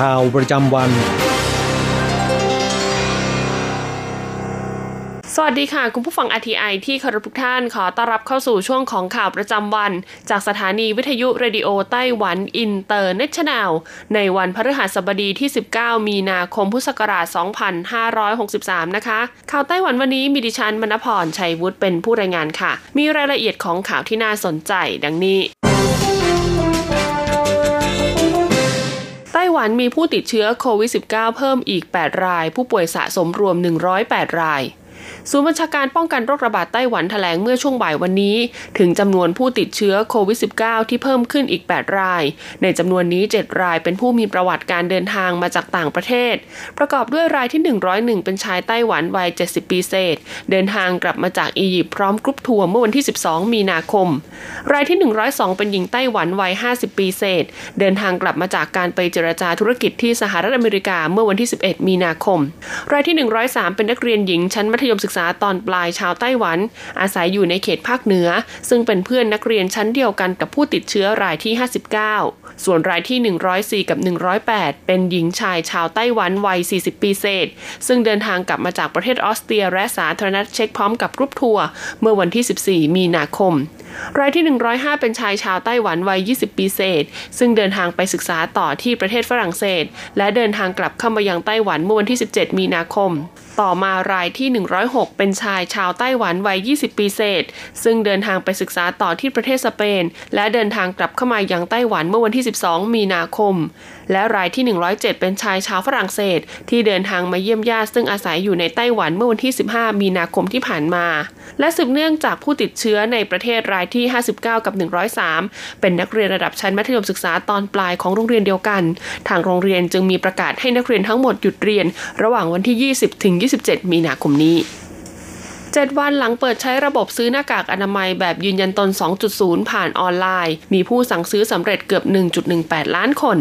ข่าวประจำวัน สวัสดีค่ะ คุณผู้ฟัง RTI ที่เคารพทุกท่านขอต้อนรับเข้าสู่ช่วงของข่าวประจำวัน จากสถานีวิทยุเรดิโอไต้หวันอินเตอร์เนชั่นแนลในวันพฤหัสบดีที่ 19 มีนาคมพุทธศักราช 2563 นะคะ ข่าวไต้หวันวันนี้มีดิฉันมณพรชัยวุฒิเป็นผู้รายงานค่ะ มีรายละเอียดของข่าวที่น่าสนใจดังนี้ วันมีผู้ติดเชื้อโควิด -19 เพิ่มอีก 8 ราย ผู้ป่วยสะสมรวม 108 ราย ศูนย์บัญชาการป้องกันโรคระบาดไต้หวันแถลงเมื่อช่วงบ่ายวันนี้ ถึงจำนวนผู้ติดเชื้อโควิด -19 ที่เพิ่มขึ้นอีก 8 ราย ในจำนวนนี้ 7 รายเป็นผู้มีประวัติการเดินทางมาจากต่างประเทศ ประกอบด้วยรายที่ 101 เป็นชายไต้หวันวัย 70 ปีเศษ เดินทางกลับมาจากอียิปต์พร้อมกรุ๊ปทัวร์เมื่อวันที่ 12 มีนาคม รายที่ 102 เป็นหญิงไต้หวันวัย 50 ปีเศษ เดินทางกลับมาจากการไปเจรจาธุรกิจที่สหรัฐอเมริกาเมื่อวันที่ 11 มีนาคม รายที่ 103 เป็นนักเรียนหญิงชั้นมัธยมศึกษาตอนปลายชาวไต้หวัน อาศัยอยู่ในเขตภาคเหนือ ซึ่งเป็นเพื่อนนักเรียนชั้นเดียวกันกับผู้ติดเชื้อรายที่ 59 ส่วนรายที่ 104 กับ 108 เป็นหญิงชายชาวไต้หวันวัย 40 ปีเศษ ซึ่งเดินทางกลับมาจากประเทศออสเตรียและสาธารณรัฐเช็กพร้อมกับกรุ๊ปทัวร์เมื่อวันที่ 14 มีนาคม รายที่ 105 เป็นชายชาวไต้หวันวัย 20 ปีเศษ ซึ่งเดินทางไปศึกษาต่อที่ประเทศฝรั่งเศส และเดินทางกลับเข้ามายังไต้หวันเมื่อวันที่ 17 มีนาคม ต่อมารายที่ 106 เป็นชายชาวไต้หวันวัย 20 ปีเศษ ซึ่งเดินทางไปศึกษาต่อที่ประเทศสเปน และเดินทางกลับเข้ามายังไต้หวันเมื่อวันที่ 12 มีนาคม และรายที่ 107 เป็นชายชาวฝรั่งเศส ที่เดินทางมาเยี่ยมญาติซึ่งอาศัยอยู่ในไต้หวันเมื่อวันที่ 15 มีนาคมที่ผ่านมา และสืบเนื่องจากผู้ติดเชื้อในประเทศรายที่ 59 กับ 103 เป็นนักเรียนระดับชั้นมัธยมศึกษาตอนปลายของโรงเรียนเดียวกัน ทางโรงเรียนจึงมีประกาศให้นักเรียนทั้งหมดหยุดเรียน ระหว่างวันที่ 20 ถึง 27 มีนาคมนี้7 วันหลังเปิดใช้ระบบซื้อหน้ากากอนามัยแบบยืนยันตน 2.0 ผ่านออนไลน์ มีผู้สั่งซื้อสำเร็จเกือบ 1.18 ล้านคน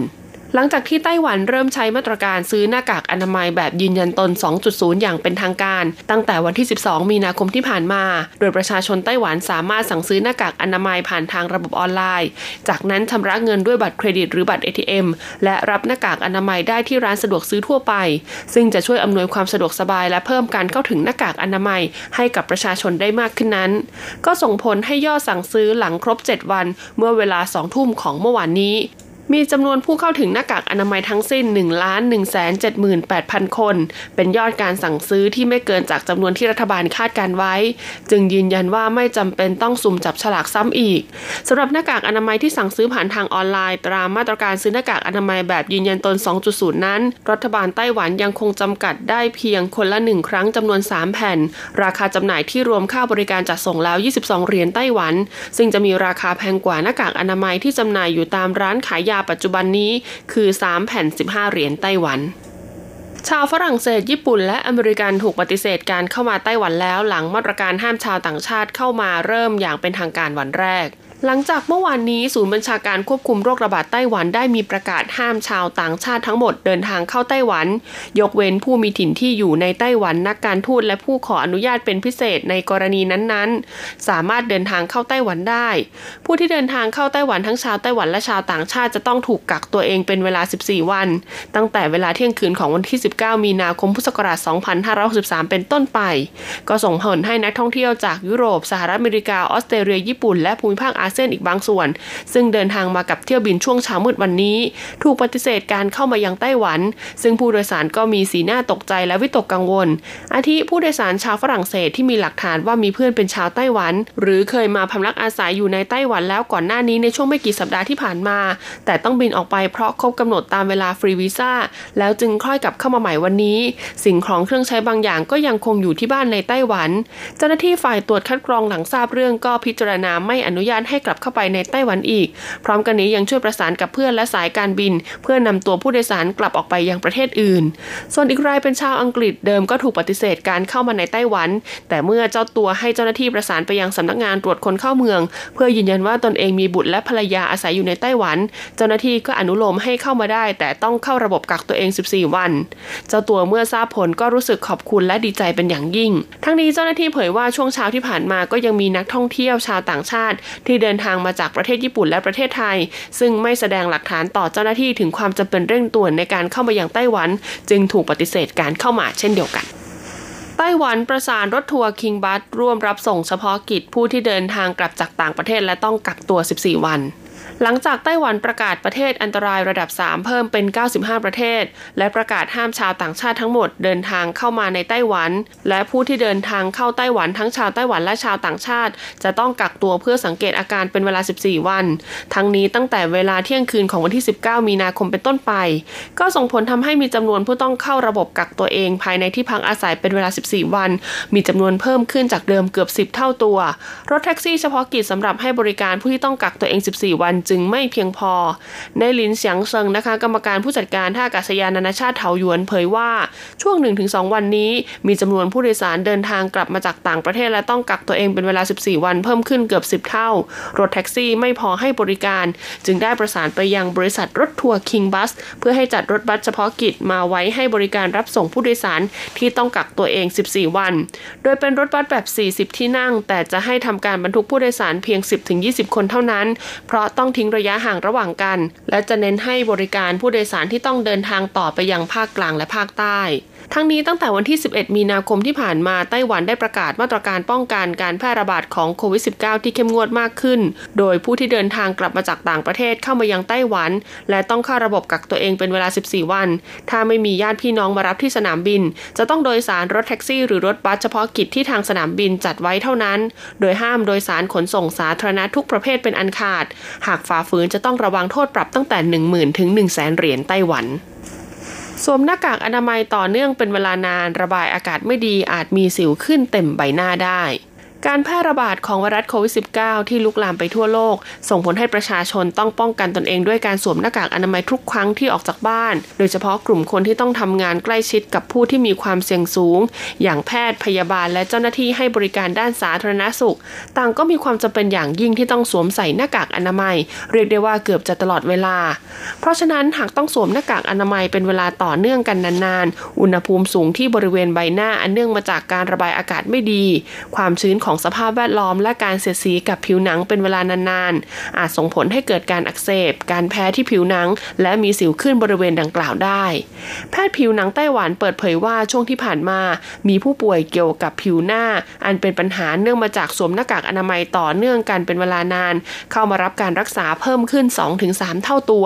หลังจากที่ไต้หวันเริ่มใช้มาตรการซื้อหน้ากากอนามัยแบบยืนยันตน 2.0 อย่างเป็นทางการ ตั้งแต่วันที่ 12 มีนาคมที่ผ่านมา โดยประชาชนไต้หวันสามารถสั่งซื้อหน้ากากอนามัยผ่านทางระบบออนไลน์ จากนั้นชำระเงินด้วยบัตรเครดิตหรือบัตร ATM และรับหน้ากากอนามัยได้ที่ร้านสะดวกซื้อทั่วไป ซึ่งจะช่วยอำนวยความสะดวกสบายและเพิ่มการเข้าถึงหน้ากากอนามัย ให้กับประชาชนได้มากขึ้นนั้น ก็ส่งผลให้ยอดสั่งซื้อหลังครบ 7 วัน เมื่อเวลา 2 ทุ่มของเมื่อวานนี้ มีจำนวนผู้เข้าถึงหน้ากากอนามัยทั้งสิ้น1ล้าน1 7 8 0 0 0 คน เป็นยอดการสั่งซื้อที่ไม่เกินจากจำนวนที่รัฐบาลคาดการไว้ จึงยืนยันว่าไม่จำเป็นต้องสุ่มจับฉลากซ้ำอีกสำหรับหน้ากากอนามัยที่สั่งซื้อผ่านทางออนไลน์ตามมาตรการซื้อหน้ากากอนามัยแบบยืนยันตน 2.0 นั้น รัฐบาลไต้หวันยังคงจำกัดได้เพียงคนละหนึ่งครั้งจำนวน 3 แผ่น ราคาจำหน่ายที่รวมค่าบริการจัดส่งแล้ว 22 เหรียญไต้หวัน ซึ่งจะมีราคาแพงกว่าหน้ากากอนามัยที่จำหน่ายอยู่ตามร้านขายยาปัจจุบันนี้คือ 3 แผ่น 15 เหรียญไต้หวันชาวฝรั่งเศส ญี่ปุ่น และอเมริกันถูกปฏิเสธการเข้ามาไต้หวันแล้ว หลังมาตรการห้ามชาวต่างชาติเข้ามาเริ่มอย่างเป็นทางการวันแรก หลังจากเมื่อวานนี้ศูนย์บัญชาการควบคุมโรคระบาดไต้หวันได้มีประกาศห้ามชาวต่างชาติทั้งหมดเดินทางเข้าไต้หวัน ยกเว้นผู้มีถิ่นที่อยู่ในไต้หวันนักการทูตและผู้ขออนุญาตเป็นพิเศษในกรณีนั้นๆ สามารถเดินทางเข้าไต้หวันได้ ผู้ที่เดินทางเข้าไต้หวันทั้งชาวไต้หวันและชาวต่างชาติจะต้องถูกกักตัวเองเป็นเวลา 14 วัน ตั้งแต่เวลาเที่ยงคืนของวันที่ 19 มีนาคมพุทธศักราช 2563 เป็นต้นไป ก็ส่งผลให้นักท่องเที่ยวจากยุโรปสหรัฐอเมริกาออสเตรเลียญี่ปุ่นและภูมิภาคอาอาเซียนอีกบางส่วน ซึ่งเดินทางมากับเที่ยวบินช่วงเช้ามืดวันนี้ ถูกปฏิเสธการเข้ามายังไต้หวัน ซึ่งผู้โดยสารก็มีสีหน้าตกใจและวิตกกังวล อาทิผู้โดยสารชาวฝรั่งเศสที่มีหลักฐานว่ามีเพื่อนเป็นชาวไต้หวัน หรือเคยมาพำนักอาศัยอยู่ในไต้หวันแล้วก่อนหน้านี้ในช่วงไม่กี่สัปดาห์ที่ผ่านมา แต่ต้องบินออกไปเพราะครบกำหนดตามเวลาฟรีวีซ่าแล้วจึงค่อยกลับเข้ามาใหม่วันนี้ สิ่งของเครื่องใช้บางอย่างก็ยังคงอยู่ที่บ้านในไต้หวัน เจ้าหน้าที่ฝ่ายตรวจคัดกรองหลังทราบเรื่องก็พิจารณาไม่อนุญาตให้กลับเข้าไปในไต้หวันอีก พร้อมกันนี้ยังช่วยประสานกับเพื่อนและสายการบิน เพื่อนำตัวผู้โดยสารกลับออกไปยังประเทศอื่น ส่วนอีกรายเป็นชาวอังกฤษเดิมก็ถูกปฏิเสธการเข้ามาในไต้หวัน แต่เมื่อเจ้าตัวให้เจ้าหน้าที่ประสานไปยังสำนักงานตรวจคนเข้าเมือง เพื่อยืนยันว่าตนเองมีบุตรและภรรยาอาศัยอยู่ในไต้หวัน เจ้าหน้าที่ก็อนุโลมให้เข้ามาได้ แต่ต้องเข้าระบบกักตัวเอง 14 วัน เจ้าตัวเมื่อทราบผลก็รู้สึกขอบคุณและดีใจเป็นอย่างยิ่ง ทั้งนี้เจ้าหน้าที่เผยว่าช่วงเช้าที่ผ่านมาก็ยังมีนักท่องเที่ยวชาวต่างชาติ ที่เดินินทางมาจากประเทศญี่ปุ่นและประเทศไทย ซึ่งไม่แสดงหลักฐานต่อเจ้าหน้าที่ถึงความจำเป็นเร่งด่วนในการเข้ามายังไต้หวัน จึงถูกปฏิเสธการเข้ามาเช่นเดียวกันไต้หวันประสานรถทัวร์คิงบัสร่วมรับส่งเฉพาะกิจผู้ที่เดินทางกลับจากต่างประเทศและต้องกักตัว 14 วัน หลังจากไต้หวันประกาศประเทศอันตรายระดับ 3 เพิ่มเป็น 95 ประเทศ และประกาศห้ามชาวต่างชาติทั้งหมดเดินทางเข้ามาในไต้หวัน และผู้ที่เดินทางเข้าไต้หวันทั้งชาวไต้หวันและชาวต่างชาติ จะต้องกักตัวเพื่อสังเกตอาการเป็นเวลา 14 วัน ทั้งนี้ตั้งแต่เวลาเที่ยงคืนของวันที่ 19 มีนาคมเป็นต้นไป ก็ส่งผลทำให้มีจำนวนผู้ต้องเข้าระบบกักตัวเองภายในที่พักอาศัยเป็นเวลา 14 วัน มีจำนวนเพิ่มขึ้นจากเดิมเกือบ 10 เท่าตัว รถแท็กซี่เฉพาะกิจสำหรับให้บริการผู้ที่ต้องกักตัวเอง 14 วันจึงไม่เพียงพอ ในลินเสียงเซิงนะคะ กรรมการผู้จัดการท่าอากาศยานนานาชาติเถาหยวนเผยว่าช่วง 1-2 วันนี้ มีจำนวนผู้โดยสารเดินทางกลับมาจากต่างประเทศ และต้องกักตัวเองเป็นเวลา 14 วันเพิ่มขึ้นเกือบ 10 เท่า รถแท็กซี่ไม่พอให้บริการ จึงได้ประสานไปยังบริษัทรถทัวร์คิงบัสเพื่อให้จัดรถบัสเฉพาะกิจมาไว้ให้บริการรับส่งผู้โดยสารที่ต้องกักตัวเอง 14 วัน โดยเป็นรถบัสแบบ 40 ที่นั่ง แต่จะให้ทำการบรรทุกผู้โดยสารเพียง 10-20 คนเท่านั้น เพราะต้องทิ้งระยะห่างระหว่างกัน และจะเน้นให้บริการผู้โดยสารที่ต้องเดินทางต่อไปยังภาคกลางและภาคใต้ ทั้งนี้ตั้งแต่วันที่ 11 มีนาคมที่ผ่านมาไต้หวันได้ประกาศมาตรการป้องกันการแพร่ระบาดของโควิด -19 ที่เข้มงวดมากขึ้น โดยผู้ที่เดินทางกลับมาจากต่างประเทศเข้ามายังไต้หวัน และต้องเข้าระบบกักตัวเองเป็นเวลา 14 วัน ถ้าไม่มีญาติพี่น้องมารับที่สนามบิน จะต้องโดยสารรถแท็กซี่หรือรถบัสเฉพาะกิจที่ทางสนามบินจัดไว้เท่านั้น โดยห้ามโดยสารขนส่งสาธารณะทุกประเภทเป็นอันขาด หากฝ่าฝืนจะต้องระวังโทษปรับตั้งแต่ 10,000 ถึง 1 0 0 0 0แสนเหรียญไต้หวัน สวมหน้ากากอนามัยต่อเนื่องเป็นเวลานานระบายอากาศไม่ดีอาจมีสิวขึ้นเต็มใบหน้าได้ การแพร่ระบาดของไวรัสโควิด -19 ที่ลุกลามไปทั่วโลก ส่งผลให้ประชาชนต้องป้องกันตนเองด้วยการสวมหน้ากากอนามัยทุกครั้งที่ออกจากบ้าน โดยเฉพาะกลุ่มคนที่ต้องทำงานใกล้ชิดกับผู้ที่มีความเสี่ยงสูง อย่างแพทย์พยาบาลและเจ้าหน้าที่ให้บริการด้านสาธารณสุข ต่างก็มีความจำเป็นอย่างยิ่งที่ต้องสวมใส่หน้ากากอนามัย เรียกได้ว่าเกือบจะตลอดเวลา เพราะฉะนั้นหากต้องสวมหน้ากากอนามัยเป็นเวลาต่อเนื่องกันนานๆ อุณหภูมิสูงที่บริเวณใบหน้าอันเนื่องมาจากการระบายอากาศไม่ดี ความชื้นของของสภาพแวดล้อมและการเสียดสีกับผิวหนังเป็นเวลานานๆ อาจส่งผลให้เกิดการอักเสบ การแพ้ที่ผิวหนัง และมีสิวขึ้นบริเวณดังกล่าวได้ แพทย์ผิวหนังไต้หวันเปิดเผยว่าช่วงที่ผ่านมา มีผู้ป่วยเกี่ยวกับผิวหน้า อันเป็นปัญหาเนื่องมาจากสวมหน้ากากอนามัยต่อเนื่องกันเป็นเวลานาน เข้ามารับการรักษาเพิ่มขึ้น 2-3 เท่าตัว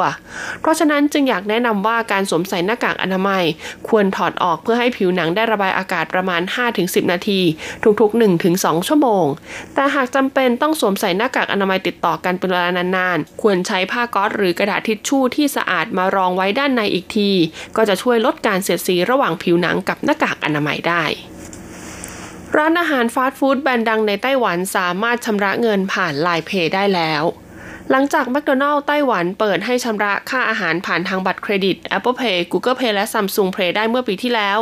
เพราะฉะนั้นจึงอยากแนะนำว่าการสวมใส่หน้ากากอนามัย ควรถอดออกเพื่อให้ผิวหนังได้ระบายอากาศประมาณ 5-10 นาที ทุกๆ 1-2ชั่วโมง แต่หากจำเป็นต้องสวมใส่หน้ากากอนามัยติดต่อกันเป็นเวลานานๆ ควรใช้ผ้าก๊อซหรือกระดาษทิชชู่ที่สะอาดมารองไว้ด้านในอีกที ก็จะช่วยลดการเสียดสีระหว่างผิวหนังกับหน้ากากอนามัยได้ร้านอาหารฟาสต์ฟู้ดแบรนด์ดังในไต้หวันสามารถชำระเงินผ่านไลน์เพย์ได้แล้ว หลังจากแมคโดนัลล์ไต้หวันเปิดให้ชำระค่าอาหารผ่านทางบัตรเครดิต Apple Pay Google Pay และ Samsung Pay ได้เมื่อปีที่แล้ว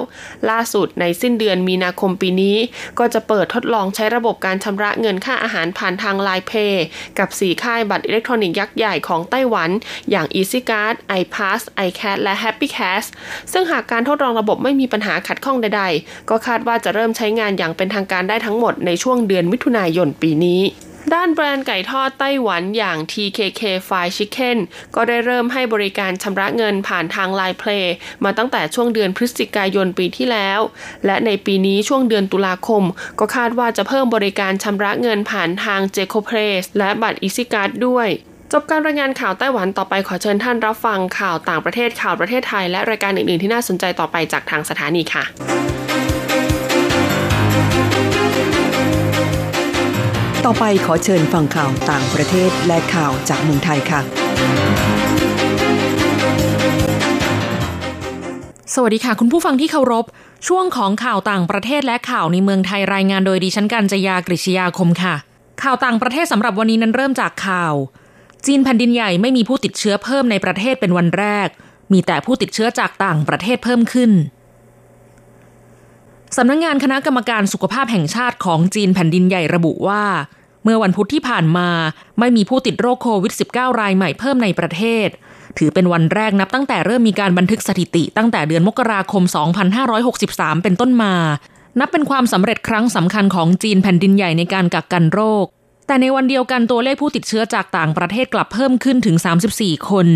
ล่าสุดในสิ้นเดือนมีนาคมปีนี้ ก็จะเปิดทดลองใช้ระบบการชำระเงินค่าอาหารผ่านทาง Line Pay กับ 4 ค่ายบัตรอิเล็กทรอนิกส์ยักษ์ใหญ่ของไต้หวัน อย่าง EasyCard, iPass, iCash และ Happy Cash ซึ่งหากการทดลองระบบไม่มีปัญหาขัดข้องใด ๆ ก็คาดว่าจะเริ่มใช้งานอย่างเป็นทางการได้ทั้งหมดในช่วงเดือนมิถุนายนปีนี้ ด้านแบรนด์ไก่ทอดไต้หวันอย่าง TKK Fried Chicken ก็ได้เริ่มให้บริการชำระเงินผ่านทาง Line Play มาตั้งแต่ช่วงเดือนพฤศจิกายนปีที่แล้ว และในปีนี้ช่วงเดือนตุลาคม ก็คาดว่าจะเพิ่มบริการชำระเงินผ่านทาง j จ c o p l a y และบัตร Easy Card ด้วย จบการรายงานข่าวไต้หวันต่อไปขอเชิญท่านรับฟังข่าวต่างประเทศข่าวประเทศไทย และรายการอื่น ๆ ที่น่าสนใจต่อไปจากทางสถานีค่ะ ต่อไปขอเชิญฟังข่าวต่างประเทศและข่าวจากเมืองไทยค่ะ สวัสดีค่ะ คุณผู้ฟังที่เคารพ ช่วงของข่าวต่างประเทศและข่าวในเมืองไทยรายงานโดยดิฉันกัญจยากริชยาคมค่ะ ข่าวต่างประเทศสำหรับวันนี้นั้นเริ่มจากข่าว จีนแผ่นดินใหญ่ไม่มีผู้ติดเชื้อเพิ่มในประเทศเป็นวันแรก มีแต่ผู้ติดเชื้อจากต่างประเทศเพิ่มขึ้น สำนักงงานคณะกรรมการสุขภาพแห่งชาติของจีนแผ่นดินใหญ่ระบุว่า เมื่อวันพุธที่ผ่านมาไม่มีผู้ติดโรคโควิด -19 รายใหม่เพิ่มในประเทศ ถือเป็นวันแรกนับตั้งแต่เริ่มมีการบันทึกสถิติตั้งแต่เดือนมกราคม 2563 เป็นต้นมา นับเป็นความสำเร็จครั้งสำคัญของจีนแผ่นดินใหญ่ในการกักกันโรค แต่ในวันเดียวกันตัวเลขผู้ติดเชื้อจากต่างประเทศกลับเพิ่มขึ้นถึง 34 คน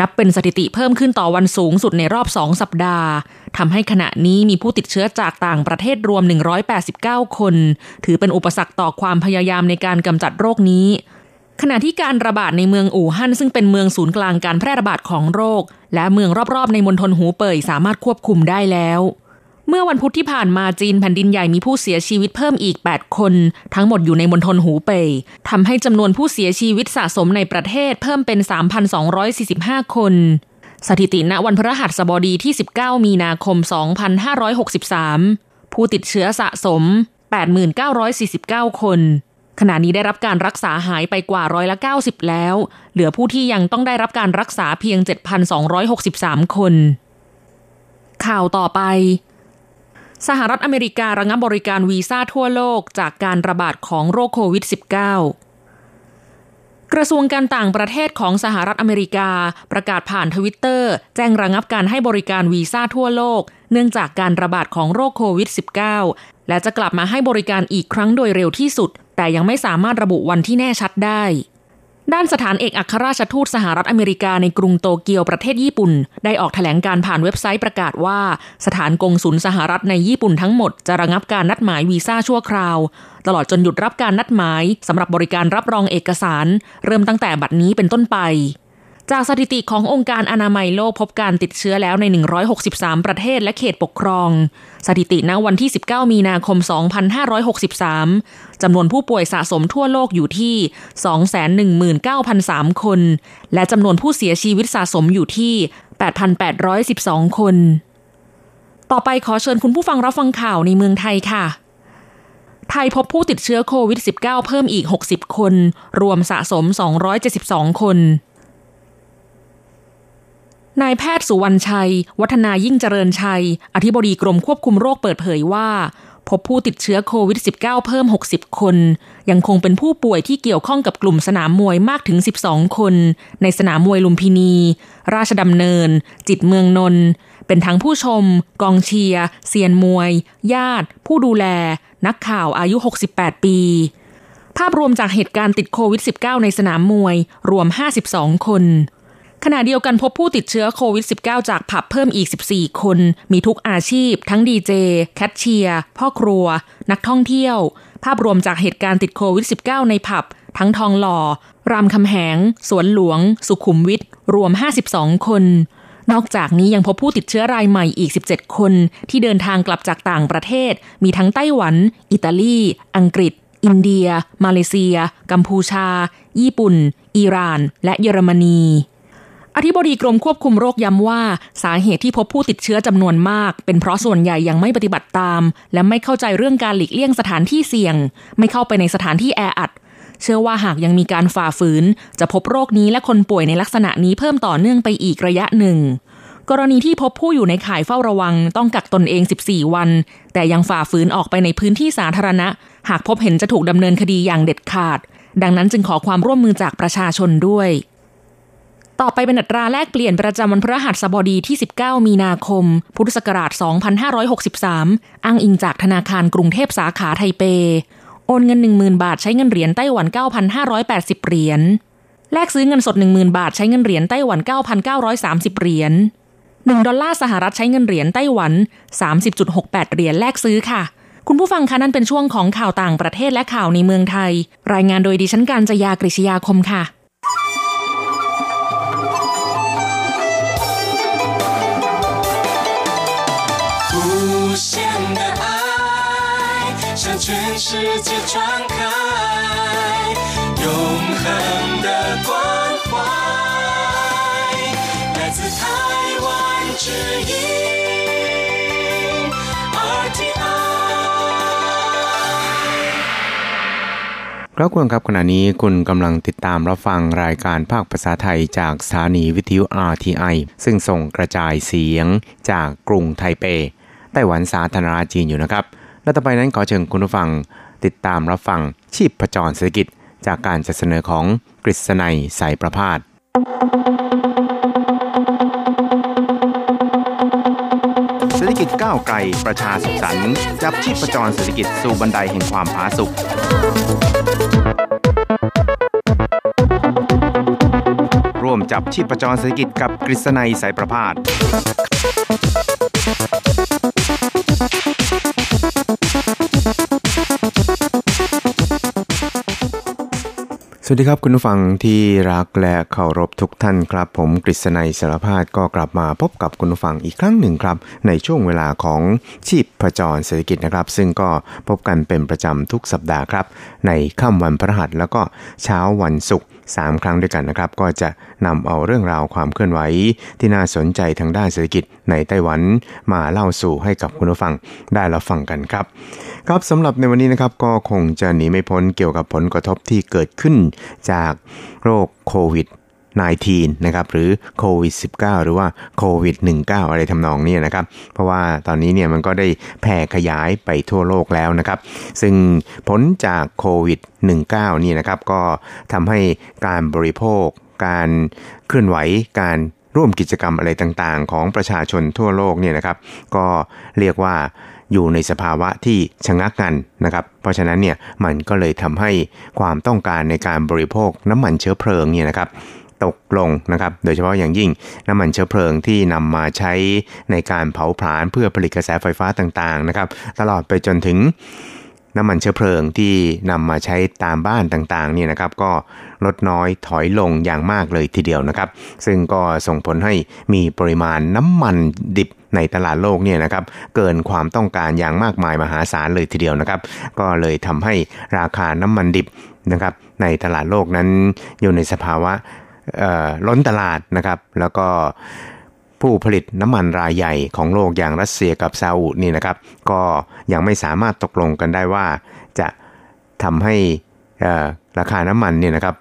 นับเป็นสถิติเพิ่มขึ้นต่อวันสูงสุดในรอบ 2 สัปดาห์ทำให้ขณะนี้มีผู้ติดเชื้อจากต่างประเทศรวม 189 คน ถือเป็นอุปสรรคต่อความพยายามในการกำจัดโรคนี้ ขณะที่การระบาดในเมืองอู่ฮั่นซึ่งเป็นเมืองศูนย์กลางการแพร่ระบาดของโรค และเมืองรอบๆ ในมณฑลหูเป่ยสามารถควบคุมได้แล้ว เมื่อวันพุธที่ผ่านมาจีนแผ่นดินใหญ่มีผู้เสียชีวิตเพิ่มอีก 8 คน ทั้งหมดอยู่ในมณฑลหูเป่ยทำให้จำนวนผู้เสียชีวิตสะสมในประเทศเพิ่มเป็น 3,245 คน สถิติณวันพฤหัสบดีที่ 19 มีนาคม 2563 ผู้ติดเชื้อสะสม 8,949 คน ขณะนี้ได้รับการรักษาหายไปกว่าร้อยละ 90 แล้ว เหลือผู้ที่ยังต้องได้รับการรักษาเพียง 7,263 คน ข่าวต่อไป สหรัฐอเมริการะงับบริการวีซ่าทั่วโลกจากการระบาดของโรคโควิด -19 กระทรวงการต่างประเทศของสหรัฐอเมริกาประกาศผ่านทวิตเตอร์แจ้งระงับการให้บริการวีซ่าทั่วโลก เนื่องจากการระบาดของโรคโควิด -19 และจะกลับมาให้บริการอีกครั้งโดยเร็วที่สุด แต่ยังไม่สามารถระบุวันที่แน่ชัดได้ ด้านสถานเอกอัครราชทูตสหรัฐอเมริกาในกรุงโตเกียวประเทศญี่ปุ่น ได้ออกแถลงการผ่านเว็บไซต์ประกาศว่า สถานกงสุลสหรัฐในญี่ปุ่นทั้งหมดจะระงับการนัดหมายวีซ่าชั่วคราว ตลอดจนหยุดรับการนัดหมายสำหรับบริการรับรองเอกสาร เริ่มตั้งแต่บัดนี้เป็นต้นไป จากสถิติขององค์การอนามัยโลกพบการติดเชื้อแล้วใน 163 ประเทศและเขตปกครอง สถิติณวันที่ 19 มีนาคม 2563 จำนวนผู้ป่วยสะสมทั่วโลกอยู่ที่ 219,003 คน และจำนวนผู้เสียชีวิตสะสมอยู่ที่ 8,812 คน ต่อไปขอเชิญคุณผู้ฟังรับฟังข่าวในเมืองไทยค่ะไทยพบผู้ติดเชื้อโควิด -19 เพิ่มอีก 60 คน รวมสะสม 272 คน นายแพทย์สุวรรณชัย วัฒนายิ่งเจริญชัย อธิบดีกรมควบคุมโรคเปิดเผยว่า พบผู้ติดเชื้อโควิด -19 เพิ่ม 60 คน ยังคงเป็นผู้ป่วยที่เกี่ยวข้องกับกลุ่มสนามมวยมากถึง 12 คน ในสนามมวยลุมพินี ราชดำเนิน จิตเมืองนนท์เป็นทั้งผู้ชม กองเชียร์เซียนมวย ญาติ ผู้ดูแล นักข่าวอายุ 68 ปีภาพรวมจากเหตุการณ์ติดโควิด -19 ในสนามมวย รวม 52 คน ขณะเดียวกันพบผู้ติดเชื้อโควิด -19 จากผับเพิ่มอีก 14 คน มีทุกอาชีพ ทั้งดีเจ แคชเชียร์ พ่อครัว นักท่องเที่ยว ภาพรวมจากเหตุการณ์ติดโควิด -19 ในผับ ทั้งทองหล่อ รามคำแหง สวนหลวง สุขุมวิท รวม 52 คน นอกจากนี้ยังพบผู้ติดเชื้อรายใหม่อีก 17 คน ที่เดินทางกลับจากต่างประเทศ มีทั้งไต้หวัน อิตาลี อังกฤษ อินเดีย มาเลเซีย กัมพูชา ญี่ปุ่น อิหร่าน และเยอรมนี อธิบดีกรมควบคุมโรคย้ำว่า สาเหตุที่พบผู้ติดเชื้อจำนวนมาก เป็นเพราะส่วนใหญ่ยังไม่ปฏิบัติตาม และไม่เข้าใจเรื่องการหลีกเลี่ยงสถานที่เสี่ยง ไม่เข้าไปในสถานที่แออัด เชื่อว่าหากยังมีการฝ่าฝืน จะพบโรคนี้และคนป่วยในลักษณะนี้เพิ่มต่อเนื่องไปอีกระยะหนึ่ง กรณีที่พบผู้อยู่ในข่ายเฝ้าระวัง ต้องกักตนเอง 14 วัน แต่ยังฝ่าฝืนออกไปในพื้นที่สาธารณะ หากพบเห็นจะถูกดำเนินคดีอย่างเด็ดขาด ดังนั้นจึงขอความร่วมมือจากประชาชนด้วย ต่อไปเป็นอัตราแลกเปลี่ยนประจำวันพฤหัสบดีที่ 19 มีนาคม พุทธศักราช 2563 อ้างอิงจากธนาคารกรุงเทพสาขาไทเปโอโอนเงิน 10,000 บาทใช้เงินเหรียญไต้หวัน 9,580 เหรียญ แลกซื้อเงินสด 10,000 บาทใช้เงินเหรียญไต้หวัน 9,930 เหรียญ 1 ดอลลาร์สหรัฐใช้เงินเหรียญไต้หวัน 30.68 เหรียญแลกซื้อค่ะคุณผู้ฟังคะนั่นเป็นช่วงของข่าวต่างประเทศและข่าวในเมืองไทย รายงานโดยดิฉันการจยากริชยาคมค่ะ 世界传开永恒的关怀来自台湾之音 RTI ครับคุณครับขณะนี้คุณกำลังติดตามรับฟังรายการภาคภาษาไทยจากสถานีวิทยุ RTI ซึ่งส่งกระจายเสียงจากกรุงไทเป ไต้หวันสาธารณรัฐจีนอยู่นะครับ และต่อไปนั้นขอเชิญคุณผู้ฟังติดตามรับฟังชีพประจรเศรษฐกิจจากการจัดเสนอของกฤษณัยสายประพาสเศรษฐกิจก้าวไกลประชาสุขสันต์จับชีพประจรเศรษฐกิจสู่บันไดแห่งความผาสุกร่วมจับชีพประจรเศรษฐกิจกับกฤษณัยสายประพาส วัสดีครับคุณผู้ฟังที่รักและเคารพทุกท่านครับ ผมกฤษณัยสารพาดก็กลับมาพบกับคุณผู้ฟังอีกครั้งหนึ่งครับ ในช่วงเวลาของชีพประจรเศรษฐกิจนะครับ ซึ่งก็พบกันเป็นประจำทุกสัปดาห์ครับ ในค่ำวันพระหัสแล้วก็เช้าวันศุกร์ 3 ครั้งด้วยกันนะครับ ก็จะนำเอาเรื่องราวความเคลื่อนไหว ที่น่าสนใจทางด้านเศรษฐกิจในไต้หวันมาเล่าสู่ให้กับคุณผู้ฟังได้รับฟังกันครับ ครับสำหรับในวันนี้นะครับก็คงจะหนีไม่พ้นเกี่ยวกับผลกระทบที่เกิดขึ้นจากโรคโควิด 19นะครับหรือโควิด -19 หรือว่าโควิด -19 อะไรทำนองนี้นะครับ เพราะว่าตอนนี้เนี่ยมันก็ได้แผ่ขยายไปทั่วโลกแล้วนะครับ ซึ่งผลจากโควิด -19 นี่นะครับก็ทำให้การบริโภค การเคลื่อนไหวการร่วมกิจกรรมอะไรต่างๆ ของประชาชนทั่วโลกเนี่ยนะครับ ก็เรียกว่าอยู่ในสภาวะที่ชะงักงันนะครับ เพราะฉะนั้นเนี่ยมันก็เลยทำให้ความต้องการในการบริโภคน้ำมันเชื้อเพลิงเนี่ยนะครับ ตกลงนะครับ โดยเฉพาะอย่างยิ่งน้ำมันเชื้อเพลิงที่นำมาใช้ในการเผาผลาญเพื่อผลิตกระแสไฟฟ้าต่างๆนะครับ ตลอดไปจนถึงน้ำมันเชื้อเพลิงที่นำมาใช้ตามบ้านต่างๆเนี่ยนะครับก็ลดน้อยถอยลงอย่างมากเลยทีเดียวนะครับ ซึ่งก็ส่งผลให้มีปริมาณน้ำมันดิบในตลาดโลกเนี่ยนะครับเกินความต้องการอย่างมากมายมหาศาลเลยทีเดียวนะครับ ก็เลยทำให้ราคาน้ำมันดิบนะครับในตลาดโลกนั้นอยู่ในสภาวะ ล้นตลาดนะครับ แล้วก็ผู้ผลิตน้ำมันรายใหญ่ของโลกอย่างรัสเซียกับซาอุนี่นะครับ ก็ยังไม่สามารถตกลงกันได้ว่าจะทำให้ราคาน้ำมันเนี่ยนะครับ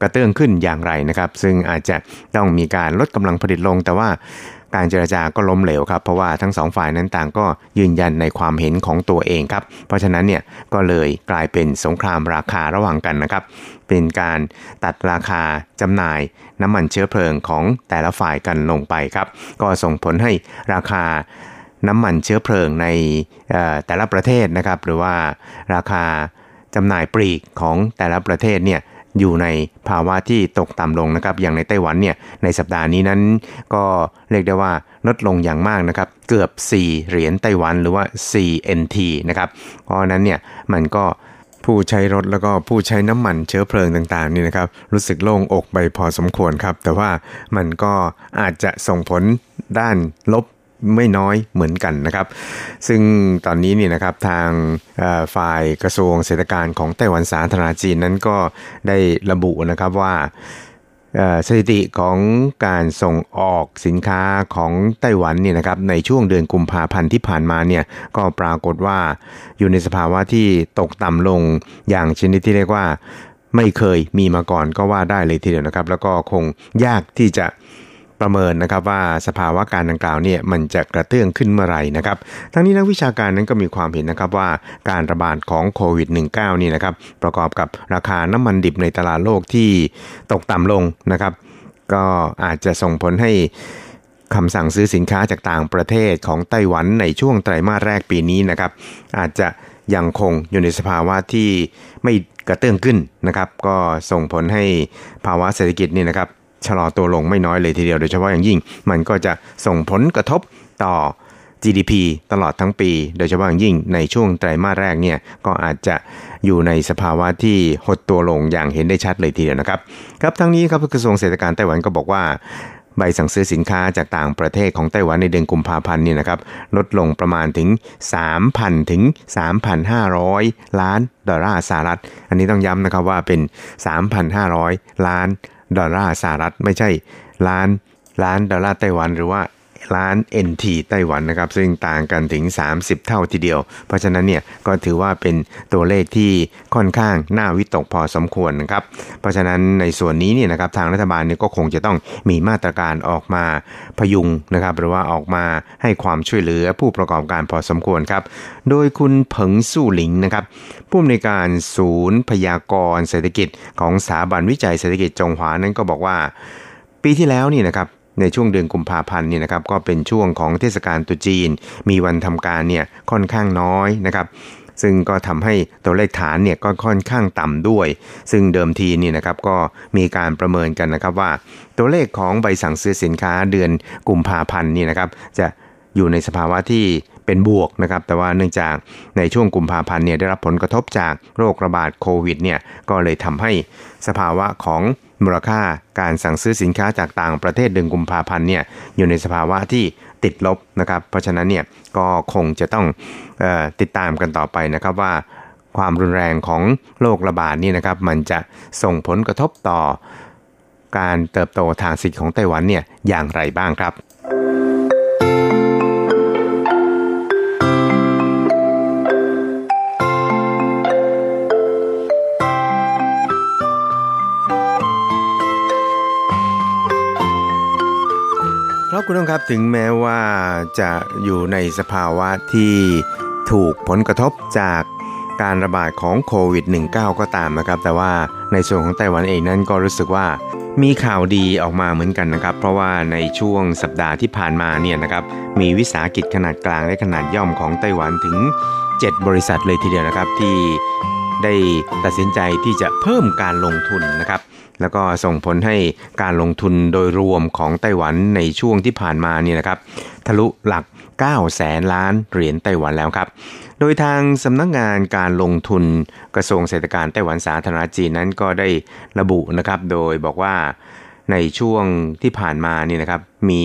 กระเตื้องขึ้นอย่างไรนะครับ ซึ่งอาจจะต้องมีการลดกำลังผลิตลง แต่ว่าการเจรจาก็ล้มเหลวครับ เพราะว่าทั้งสองฝ่ายนั้นต่างก็ยืนยันในความเห็นของตัวเองครับ เพราะฉะนั้นเนี่ยก็เลยกลายเป็นสงครามราคาระหว่างกันนะครับ เป็นการตัดราคาจำหน่ายน้ำมันเชื้อเพลิงของแต่ละฝ่ายกันลงไปครับ ก็ส่งผลให้ราคาน้ำมันเชื้อเพลิงในแต่ละประเทศนะครับ หรือว่าราคาจำหน่ายปลีกของแต่ละประเทศเนี่ยอยู่ในภาวะที่ตกต่ำลงนะครับ อย่างในไต้หวันเนี่ยในสัปดาห์นี้นั้นก็เรียกได้ว่าลดลงอย่างมากนะครับ เกือบ 4 เหรียญไต้หวันหรือว่า4 NT นะครับ เพราะนั้นเนี่ยมันก็ ผู้ใช้รถแล้วก็ผู้ใช้น้ำมันเชื้อเพลิงต่างๆนี่นะครับรู้สึกโล่งอกไปพอสมควรครับ แต่ว่ามันก็อาจจะส่งผลด้านลบไม่น้อยเหมือนกันนะครับ ซึ่งตอนนี้นี่นะครับทางฝ่ายกระทรวงเศรษฐการของไต้หวันสาธารณจีนนั้นก็ได้ระบุนะครับว่า สถิติของการส่งออกสินค้าของไต้หวันเนี่ยนะครับในช่วงเดือนกุมภาพันธ์ที่ผ่านมาเนี่ยก็ปรากฏว่าอยู่ในสภาวะที่ตกต่ำลงอย่างชนิดที่เรียกว่าไม่เคยมีมาก่อนก็ว่าได้เลยทีเดียวนะครับ แล้วก็คงยากที่จะ ประเมินนะครับว่าสภาวะการดังกล่าวเนี่ยมันจะกระเตื้องขึ้นเมื่อไหร่นะครับ ทั้งนี้นักวิชาการนั้นก็มีความเห็นนะครับว่าการระบาดของโควิด -19 นี่นะครับประกอบกับราคาน้ำมันดิบในตลาดโลกที่ตกต่ำลงนะครับ ก็อาจจะส่งผลให้คำสั่งซื้อสินค้าจากต่างประเทศของไต้หวันในช่วงไตรมาสแรกปีนี้นะครับ อาจจะยังคงอยู่ในสภาวะที่ไม่กระเตื้องขึ้นนะครับ ก็ส่งผลให้ภาวะเศรษฐกิจนี่นะครับ ชะลอตัวลงไม่น้อยเลยทีเดียวโดยเฉพาะอย่างยิ่ง มันก็จะส่งผลกระทบต่อ GDP ตลอดทั้งปี โดยเฉพาะอย่างยิ่งในช่วงไตรมาสแรกเนี่ยก็อาจจะอยู่ในสภาวะที่หดตัวลงอย่างเห็นได้ชัดเลยทีเดียวนะครับ ครับทั้งนี้ครับกระทรวงเศรษฐกิจไต้หวันก็บอกว่าใบสั่งซื้อสินค้าจากต่างประเทศของไต้หวันในเดือนกุมภาพันธ์นี่นะครับลดลงประมาณถึง 3,000 ถึง 3,500 ล้านดอลลาร์สหรัฐ อันนี้ต้องย้ำนะครับว่าเป็น 3,500 ล้าน ดอลลาร์สหรัฐไม่ใช่ล้านล้านดอลลาร์ไต้หวัน หรือว่า ล้าน NT ไต้หวันนะครับ ซึ่งต่างกันถึง 30 เท่าทีเดียว เพราะฉะนั้นเนี่ยก็ถือว่าเป็นตัวเลขที่ค่อนข้างน่าวิตกพอสมควรนะครับ เพราะฉะนั้นในส่วนนี้เนี่ยนะครับทางรัฐบาลเนี่ยก็คงจะต้องมีมาตรการออกมาพยุงนะครับ หรือว่าออกมาให้ความช่วยเหลือผู้ประกอบการพอสมควรครับ โดยคุณเผิงสู้หลิงนะครับผู้อำนวยการศูนย์พยากรณ์เศรษฐกิจ ของสถาบันวิจัยเศรษฐกิจจงหวานั้นก็บอกว่า ปีที่แล้วนี่นะครับ ในช่วงเดือนกุมภาพันธ์เนี่ยนะครับก็เป็นช่วงของเทศกาลตุจีน มีวันทำการเนี่ยค่อนข้างน้อยนะครับซึ่งก็ทำให้ตัวเลขฐานเนี่ยก็ค่อนข้างต่ำด้วย ซึ่งเดิมทีนี่นะครับก็มีการประเมินกันนะครับว่า ตัวเลขของใบสั่งซื้อสินค้าเดือนกุมภาพันธ์นี่นะครับจะอยู่ในสภาวะที่ เป็นบวกนะครับแต่ว่าเนื่องจากในช่วงกุมภาพันธ์เนี่ยได้รับผลกระทบจากโรคระบาดโควิดเนี่ยก็เลยทำให้สภาวะของมูลค่าการสั่งซื้อสินค้าจากต่างประเทศเดือนกุมภาพันธ์เนี่ยอยู่ในสภาวะที่ติดลบนะครับ เพราะฉะนั้นเนี่ยก็คงจะต้องออติดตามกันต่อไปนะครับว่าความรุนแรงของโรคระบาดนี่นะครับ มันจะส่งผลกระทบต่อการเติบโตทางเศรษฐกิจของไต้หวันเนี่ยอย่างไรบ้างครับ ครับคุณผู้ชมครับถึงแม้ว่าจะอยู่ในสภาวะที่ถูกผลกระทบจากการระบาดของโควิด -19 ก็ตามนะครับ แต่ว่าในส่วนของไต้หวันเองนั้นก็รู้สึกว่ามีข่าวดีออกมาเหมือนกันนะครับ เพราะว่าในช่วงสัปดาห์ที่ผ่านมาเนี่ยนะครับมีวิสาหกิจขนาดกลางและขนาดย่อมของไต้หวันถึง 7 บริษัทเลยทีเดียวนะครับที่ได้ตัดสินใจที่จะเพิ่มการลงทุนนะครับ แล้วก็ส่งผลให้การลงทุนโดยรวมของไต้หวันในช่วงที่ผ่านมาเนี่ยนะครับ ทะลุหลัก 9 แสนล้านเหรียญไต้หวันแล้วครับ โดยทางสำนักงงานการลงทุนกระทรวงเศรษฐการไต้หวันสาธารณจีนนั้นก็ได้ระบุนะครับ โดยบอกว่าในช่วงที่ผ่านมานี่นะครับ มี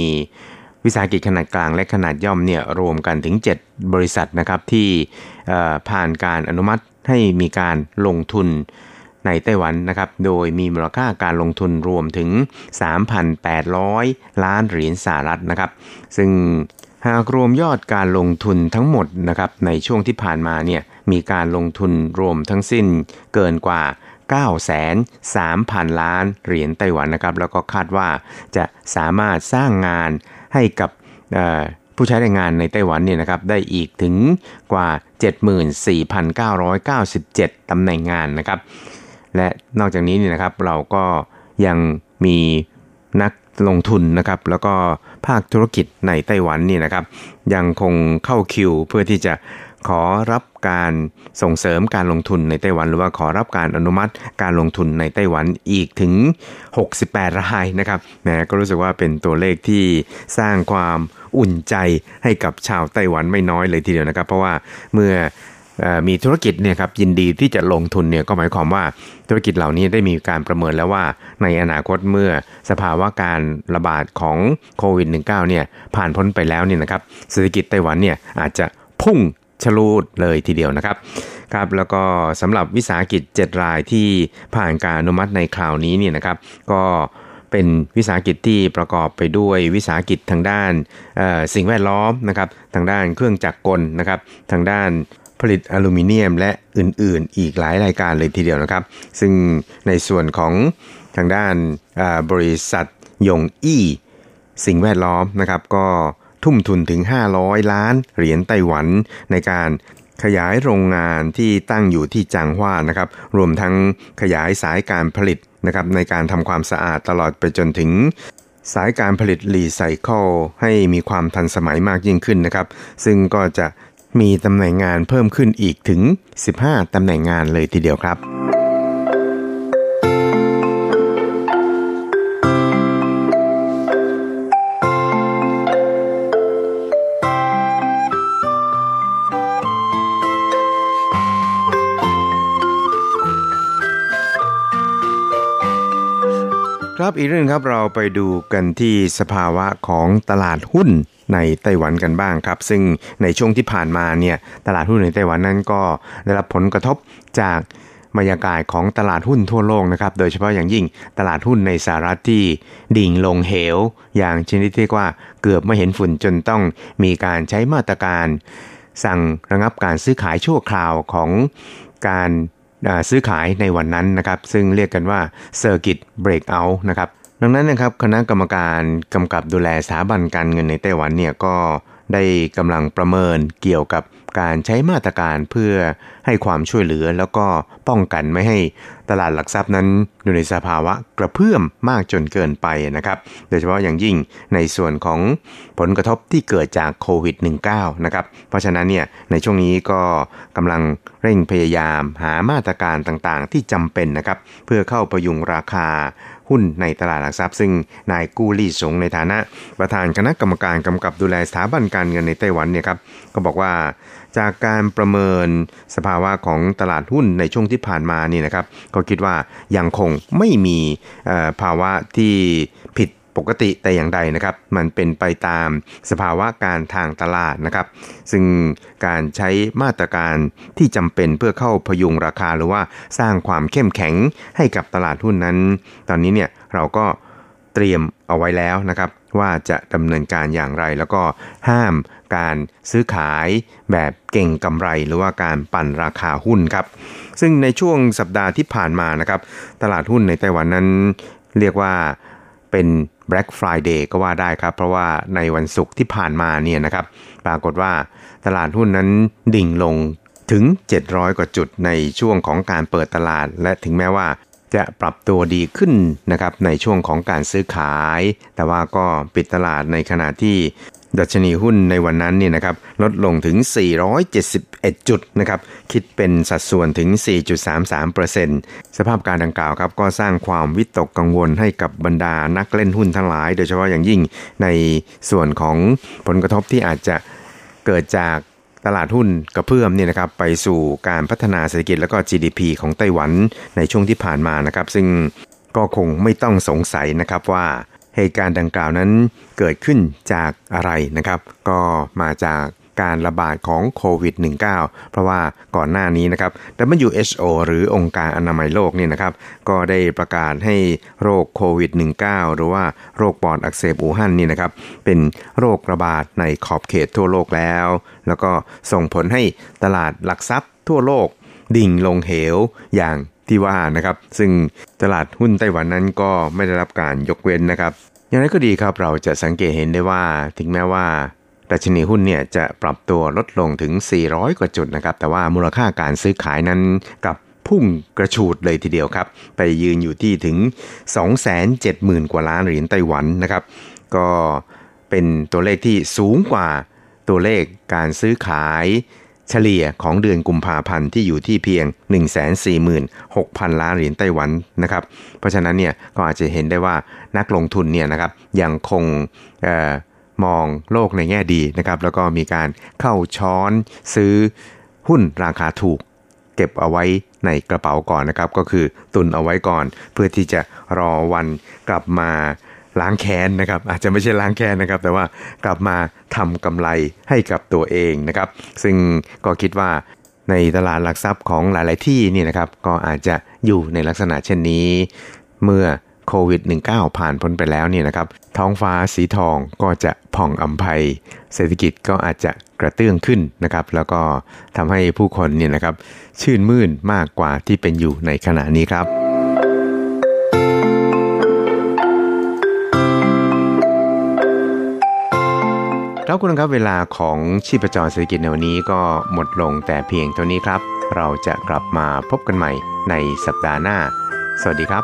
วิสาหกิจขนาดกลางและขนาดย่อมเนี่ยรวมกันถึง 7 บริษัทนะครับที่ผ่านการอนุมัติให้มีการลงทุน ในไต้หวันนะครับ โดยมีมูลค่าการลงทุนรวมถึง 3,800 ล้านเหรียญสหรัฐนะครับ ซึ่งหากรวมยอดการลงทุนทั้งหมดนะครับในช่วงที่ผ่านมาเนี่ยมีการลงทุนรวมทั้งสิ้นเกินกว่า 9 3 0 0 0 ล้านเหรียญไต้หวันนะครับ แล้วก็คาดว่าจะสามารถสร้างงานให้กับผู้ใช้แรงงานในไต้หวันเนี่ยนะครับได้อีกถึงกว่า 74,997 ตำแหน่งงานนะครับ และนอกจากนี้เนี่ยนะครับเราก็ยังมีนักลงทุนนะครับ แล้วก็ภาคธุรกิจในไต้หวันนี่นะครับ ยังคงเข้าคิวเพื่อที่จะขอรับการส่งเสริมการลงทุนในไต้หวัน หรือว่าขอรับการอนุมัติการลงทุนในไต้หวันอีกถึง 68 รายนะครับแหมก็รู้สึกว่าเป็นตัวเลขที่สร้างความอุ่นใจให้กับชาวไต้หวันไม่น้อยเลยทีเดียวนะครับ เพราะว่าเมื่อ มีธุรกิจเนี่ยครับยินดีที่จะลงทุนเนี่ยก็หมายความว่าธุรกิจเหล่านี้ได้มีการประเมินแล้วว่า ในอนาคตเมื่อสภาวะการระบาดของโควิด -19 เนี่ยผ่านพ้นไปแล้วเนี่ยนะครับเศรษฐกิจไต้หวันเนี่ยอาจจะพุ่งชลูดเลยทีเดียวนะครับครับแล้วก็สำหรับวิสาหกิจ 7 รายที่ผ่านการอนุมัติในคราวนี้เนี่ยนะครับ ก็เป็นวิสาหกิจที่ประกอบไปด้วยวิสาหกิจทางด้านสิ่งแวดล้อมนะครับ ทางด้านเครื่องจักรกลนะครับ ทางด้าน ผลิตอลูมิเนียมและอื่นๆ อีกหลายรายการเลยทีเดียวนะครับ ซึ่งในส่วนของทางด้านบริษัทยงอี้สิ่งแวดล้อมนะครับก็ทุ่มทุนถึง 500 ล้านเหรียญไต้หวันในการขยายโรงงานที่ตั้งอยู่ที่จางฮวานะครับ รวมทั้งขยายสายการผลิตนะครับในการทำความสะอาดตลอดไปจนถึง สายการผลิตรีไซเคิลให้มีความทันสมัยมากยิ่งขึ้นนะครับ ซึ่งก็จะ มีตำแหน่งงานเพิ่มขึ้นอีกถึง 15 ตำแหน่งงานเลยทีเดียวครับ ครับอีกเรื่องครับเราไปดูกันที่สภาวะของตลาดหุ้น ในไต้หวันกันบ้างครับ ซึ่งในช่วงที่ผ่านมาเนี่ยตลาดหุ้นในไต้หวันนั้นก็ได้รับผลกระทบจากบรรยากาศของตลาดหุ้นทั่วโลกนะครับ โดยเฉพาะอย่างยิ่งตลาดหุ้นในสหรัฐที่ดิ่งลงเหว อย่างชนิดที่ว่าเกือบไม่เห็นฝุ่นจนต้องมีการใช้มาตรการ สั่งระงับการซื้อขายชั่วคราวของการซื้อขายในวันนั้นนะครับ ซึ่งเรียกกันว่า Circuit Breakout นะครับ ดังนั้นนะครับคณะกรรมการกำกับดูแลสถาบันการเงินในไต้หวันเนี่ยก็ได้กำลังประเมินเกี่ยวกับการใช้มาตรการเพื่อให้ความช่วยเหลือแล้วก็ป้องกันไม่ให้ตลาดหลักทรัพย์นั้นอยู่ในสภาวะกระเพื่อมมากจนเกินไปนะครับ โดยเฉพาะอย่างยิ่งในส่วนของผลกระทบที่เกิดจากโควิด -19 นะครับ เพราะฉะนั้นเนี่ยในช่วงนี้ก็กำลังเร่งพยายามหามาตรการต่างๆ ที่จำเป็นนะครับ เพื่อเข้าประยุงราคา หุ้นในตลาดหลักทรัพย์ ซึ่งนายกู้ลี่สงในฐานะ ประธานคณะกรรมการกำกับดูแลสถาบันการเงินในไต้หวันเนี่ยครับก็บอกว่าจากการประเมินสภาวะของตลาดหุ้นในช่วงที่ผ่านมานี่นะครับ ก็คิดว่ายังคงไม่มีภาวะที่ผิด ปกติแต่อย่างใดนะครับ มันเป็นไปตามสภาวะการทางตลาดนะครับ ซึ่งการใช้มาตรการที่จำเป็นเพื่อเข้าพยุงราคาหรือว่าสร้างความเข้มแข็งให้กับตลาดหุ้นนั้น ตอนนี้เนี่ยเราก็เตรียมเอาไว้แล้วนะครับ ว่าจะดำเนินการอย่างไรแล้วก็ห้ามการซื้อขายแบบเก่งกำไรหรือว่าการปั่นราคาหุ้นครับ ซึ่งในช่วงสัปดาห์ที่ผ่านมานะครับ ตลาดหุ้นในไต้หวันนั้นเรียกว่า เป็น Black Friday ก็ว่าได้ครับ เพราะว่าในวันศุกร์ที่ผ่านมาเนี่ยนะครับ ปรากฏว่าตลาดหุ้นนั้นดิ่งลงถึง 700 กว่าจุดในช่วงของการเปิดตลาด และถึงแม้ว่าจะปรับตัวดีขึ้นนะครับในช่วงของการซื้อขาย แต่ว่าก็ปิดตลาดในขณะที่ ดัชนีหุ้นในวันนั้นเนี่ยนะครับลดลงถึง 471 จุดนะครับคิดเป็นสัดส่วนถึง 4.33%สภาพการดังกล่าวครับก็สร้างความวิตกกังวลให้กับบรรดานักเล่นหุ้นทั้งหลาย โดยเฉพาะอย่างยิ่งในส่วนของผลกระทบที่อาจจะเกิดจากตลาดหุ้นกระเพื่อมเนี่ยนะครับไปสู่การพัฒนาเศรษฐกิจแล้วก็ GDP ของไต้หวันในช่วงที่ผ่านมานะครับ ซึ่งก็คงไม่ต้องสงสัยนะครับว่า เหตุการณ์ดังกล่าวนั้นเกิดขึ้นจากอะไรนะครับ ก็มาจากการระบาดของโควิด -19 เพราะว่าก่อนหน้านี้นะครับ WHO หรือองค์การอนามัยโลกนี่นะครับ ก็ได้ประกาศให้โรคโควิด -19 หรือว่าโรคปอดอักเสบอู่ฮั่นนี่นะครับ เป็นโรคระบาดในขอบเขตทั่วโลกแล้ว แล้วก็ส่งผลให้ตลาดหลักทรัพย์ทั่วโลกดิ่งลงเหวอย่าง ที่ว่านะครับ ซึ่งตลาดหุ้นไต้หวันนั้นก็ไม่ได้รับการยกเว้นนะครับ อย่างไรก็ดีครับเราจะสังเกตเห็นได้ว่า ถึงแม้ว่าดัชนีหุ้นเนี่ยจะปรับตัวลดลงถึง 400 กว่าจุดนะครับ แต่ว่ามูลค่าการซื้อขายนั้นกับพุ่งกระฉูดเลยทีเดียวครับ ไปยืนอยู่ที่ถึง 270,000 กว่าล้านเหรียญไต้หวันนะครับ ก็เป็นตัวเลขที่สูงกว่าตัวเลขการซื้อขาย เฉลี่ยของเดือนกุมภาพันธ์ที่อยู่ที่เพียง 146,000 ล้านเหรียญไต้หวันนะครับ เพราะฉะนั้นเนี่ยก็อาจจะเห็นได้ว่านักลงทุนเนี่ยนะครับยังคงมองโลกในแง่ดีนะครับ แล้วก็มีการเข้าช้อนซื้อหุ้นราคาถูก เก็บเอาไว้ในกระเป๋าก่อนนะครับ ก็คือตุนเอาไว้ก่อน เพื่อที่จะรอวันกลับมา ล้างแค้นนะครับ อาจจะไม่ใช่ล้างแค้นนะครับ แต่ว่ากลับมาทำกำไรให้กับตัวเองนะครับ ซึ่งก็คิดว่าในตลาดหลักทรัพย์ของหลาย ๆ ที่นี่นะครับ ก็อาจจะอยู่ในลักษณะเช่นนี้ เมื่อโควิด -19 ผ่านพ้นไปแล้วเนี่ยนะครับ ท้องฟ้าสีทองก็จะผ่องอำไพเศรษฐกิจก็อาจจะกระเตื้องขึ้นนะครับ แล้วก็ทำให้ผู้คนเนี่ยนะครับ ชื่นมื่นมากกว่าที่เป็นอยู่ในขณะนี้ครับ ครับคุณครับเวลาของชีพจรเศรษฐกิจในวันนี้ก็หมดลงแต่เพียงเท่านี้ครับ เราจะกลับมาพบกันใหม่ในสัปดาห์หน้า สวัสดีครับ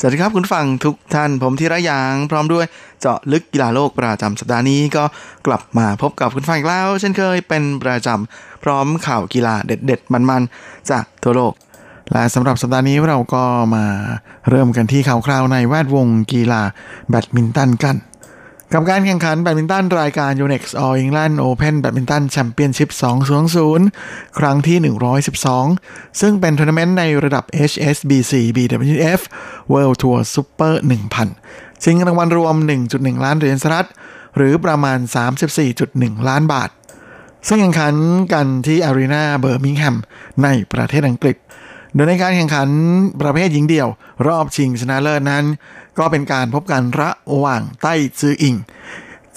สวัสดีครับคุณฟังทุกท่านผมธีระยาง พร้อมด้วยเจาะลึกกีฬาโลกประจำสัปดาห์นี้ก็กลับมาพบกับคุณฟังอีกแล้ว เช่นเคยเป็นประจำพร้อมข่าวกีฬาเด็ด ๆ มันๆ จากทั่วโลก และสำหรับสัปดาห์นี้เราก็มาเริ่มกันที่ข่าวคราวในแวดวงกีฬาแบดมินตันกัน กับการแข่งขันแบดมินตันรายการ Yonex All England Open Badminton Championship 2020 ครั้งที่ 112 ซึ่งเป็นทัวร์นาเมนต์ในระดับ HSBC BWF World Tour Super 1000 ชิงรางวัลรวม 1.1 ล้านเหรียญสหรัฐ หรือประมาณ 34.1 ล้านบาท ซึ่งแข่งขันกันที่อารีนาเบอร์มิงแฮมในประเทศอังกฤษ โดยในการแข่งขันประเภทหญิงเดี่ยว รอบชิงชนะเลิศนั้น ก็เป็นการพบกันระหว่างไต้จื่ออิ่ง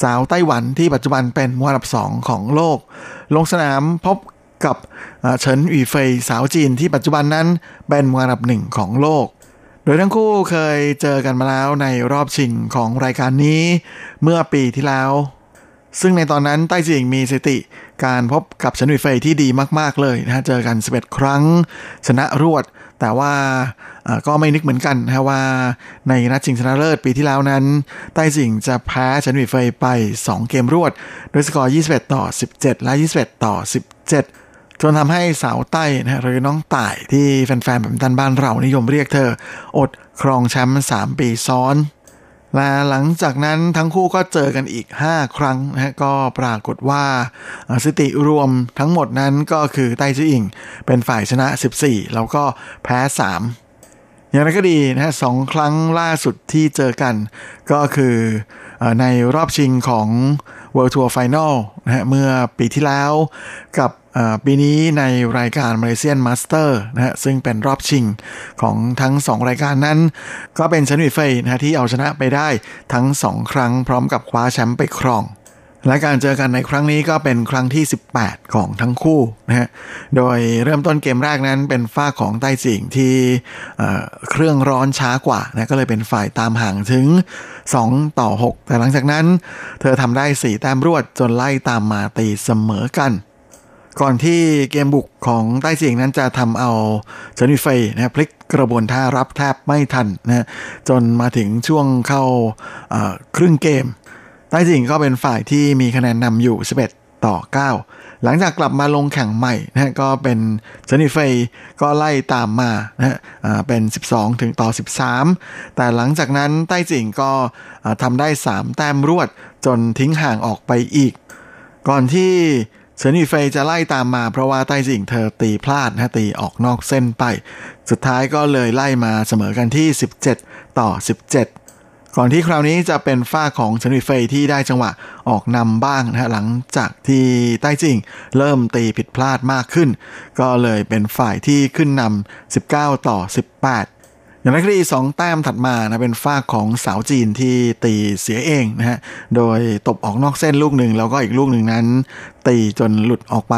สาวไต้หวันที่ปัจจุบันเป็นมวยอันดับสองของโลก ลงสนามพบกับเฉินอีเฟยสาวจีนที่ปัจจุบันนั้นเป็นมวยอันดับหนึ่งของโลก โดยทั้งคู่เคยเจอกันมาแล้วในรอบชิงของรายการนี้ เมื่อปีที่แล้ว ซึ่งในตอนนั้นไต้จิงมีสติการพบกับเฉินหวีเฟยที่ดีมากๆเลยนะฮะเจอกัน 11 ครั้ง ชนะรวด แต่ว่าก็ไม่นึกเหมือนกันนะว่าในนัดชิงชนะเลิศปีที่แล้วนั้น ไต้จิงจะแพ้เฉินหวีเฟยไป 2 เกมรวดโดยสกอร์ 21 ต่อ 17 และ 21 ต่อ 17จนทำให้สาวใต้นะหรือน้องต่ายที่แฟนๆแบบตันบ้านเรานิยมเรียกเธอ อดครองแชมป์3 ปีซ้อน และหลังจากนั้นทั้งคู่ก็เจอกันอีก 5 ครั้งนะก็ปรากฏว่าสติรวมทั้งหมดนั้นก็คือไต้จื้ออิงเป็นฝ่ายชนะ 14 แล้วก็แพ้ 3 อย่างไรก็ดีนะฮะสองครั้งล่าสุดที่เจอกัน ก็คือในรอบชิงของ World Tour Final นะฮะเมื่อปีที่แล้วกับ ปีนี้ในรายการมาเลเซียมาสเตอร์นะฮะซึ่งเป็นรอบชิงของทั้ง 2 รายการนั้น ก็เป็นเฉินอวี่เฟยนะที่เอาชนะไปได้ทั้ง 2 ครั้งพร้อมกับคว้าแชมป์ไปครองและการเจอกันในครั้งนี้ก็เป็นครั้งที่ 18 ของทั้งคู่นะฮะ โดยเริ่มต้นเกมแรกนั้นเป็นฝ้าของไต้จิงที่เครื่องร้อนช้ากว่านะก็เลยเป็นฝ่ายตามห่างถึง 2 ต่อ 6 แต่หลังจากนั้น เธอทำได้ 4 แต้มรวดจนไล่ตามมาตีเสมอกัน ก่อนที่เกมบุกของไต้จิงนั้นจะทำเอาเฉินวิเฟยนะพลิกกระบวนท่ารับแทบไม่ทันนะจนมาถึงช่วงเข้าครึ่งเกมไต้จิงก็เป็นฝ่ายที่มีคะแนนนำอยู่ 11 ต่อ 9 หลังจากกลับมาลงแข่งใหม่นะก็เป็นเฉินวิเฟยก็ไล่ตามมานะเป็น 12 ถึงต่อ 13 แต่หลังจากนั้นไต้จิงก็ทำได้ 3 แต้มรวดจนทิ้งห่างออกไปอีก ก่อนที่ เฉินอีเฟยจะไล่ตามมาเพราะว่าไต้จิงเธอตีพลาดนะตีออกนอกเส้นไป สุดท้ายก็เลยไล่มาเสมอกันที่ 17 ต่อ 17 ก่อนที่คราวนี้จะเป็นฝ้าของเฉินอีเฟยที่ได้จังหวะออกนำบ้างนะหลังจากที่ไต้จิงเริ่มตีผิดพลาดมากขึ้น ก็เลยเป็นฝ่ายที่ขึ้นนำ19 ต่อ 18 อย่างไรก็ดีสองแต้มถัดมานะเป็นฝ้าของสาวจีนที่ตีเสียเองนะฮะโดยตบออกนอกเส้นลูกหนึ่งแล้วก็อีกลูกหนึ่งนั้น ตีจนหลุดออกไป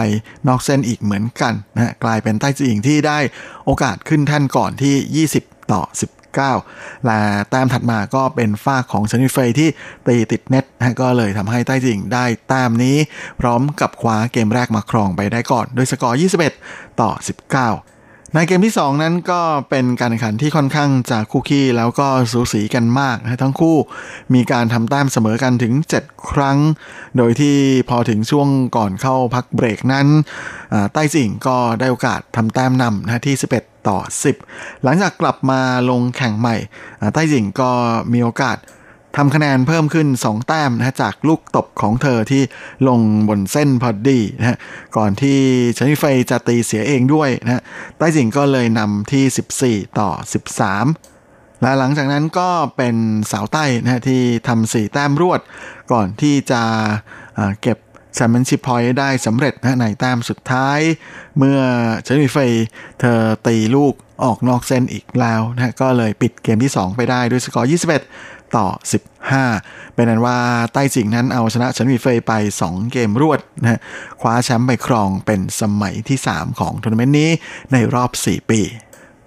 นอกเส้นอีกเหมือนกันนะฮะกลายเป็นไต้จีอิงที่ได้โอกาสขึ้นแท่นก่อนที่ 20 ต่อ 19 และแต้มถัดมาก็เป็นฝ้าของชนวิเฟยที่ตีติดเน็ตนะก็เลยทำให้ไต้จิงได้แต้มนี้ พร้อมกับคว้าเกมแรกมาครองไปได้ก่อนโดยสกอร์ 21 ต่อ 19 ในเกมที่ 2 นั้นก็เป็นการแข่งขันที่ค่อนข้างจะคุกกี้แล้วก็สูสีกันมากนะทั้งคู่มีการทำแต้มเสมอกันถึง 7 ครั้ง โดยที่พอถึงช่วงก่อนเข้าพักเบรกนั้นใต้จิงก็ได้โอกาสทำแต้มนำนะที่ 11 ต่อ 10 หลังจากกลับมาลงแข่งใหม่ใต้จิงก็มีโอกาส ทำคะแนนเพิ่มขึ้น 2 แต้มนะจากลูกตบของเธอที่ลงบนเส้นพอดีนะก่อนที่ชนิเฟยจะตีเสียเองด้วยนะฮะใต้จิงก็เลยนำที่ 14 ต่อ 13 และหลังจากนั้นก็เป็นสาวใต้นะที่ทำสี่แต้มรวด ก่อนที่จะเก็บ championship point ได้สำเร็จนะในแต้มสุดท้าย เมื่อเฉินอวี่เฟยเธอตีลูกออกนอกเส้นอีกแล้วนะก็เลยปิดเกมที่ 2 ไปได้ด้วยสกอร์ 21 ต่อ 15 เป็นอันว่าไต้จื่ออิ่งนั้นเอาชนะเฉินอวี่เฟยไป 2 เกมรวดนะคว้าแชมป์ไปครองเป็นสมัยที่ 3 ของทัวร์นาเมนต์นี้ในรอบ 4 ปี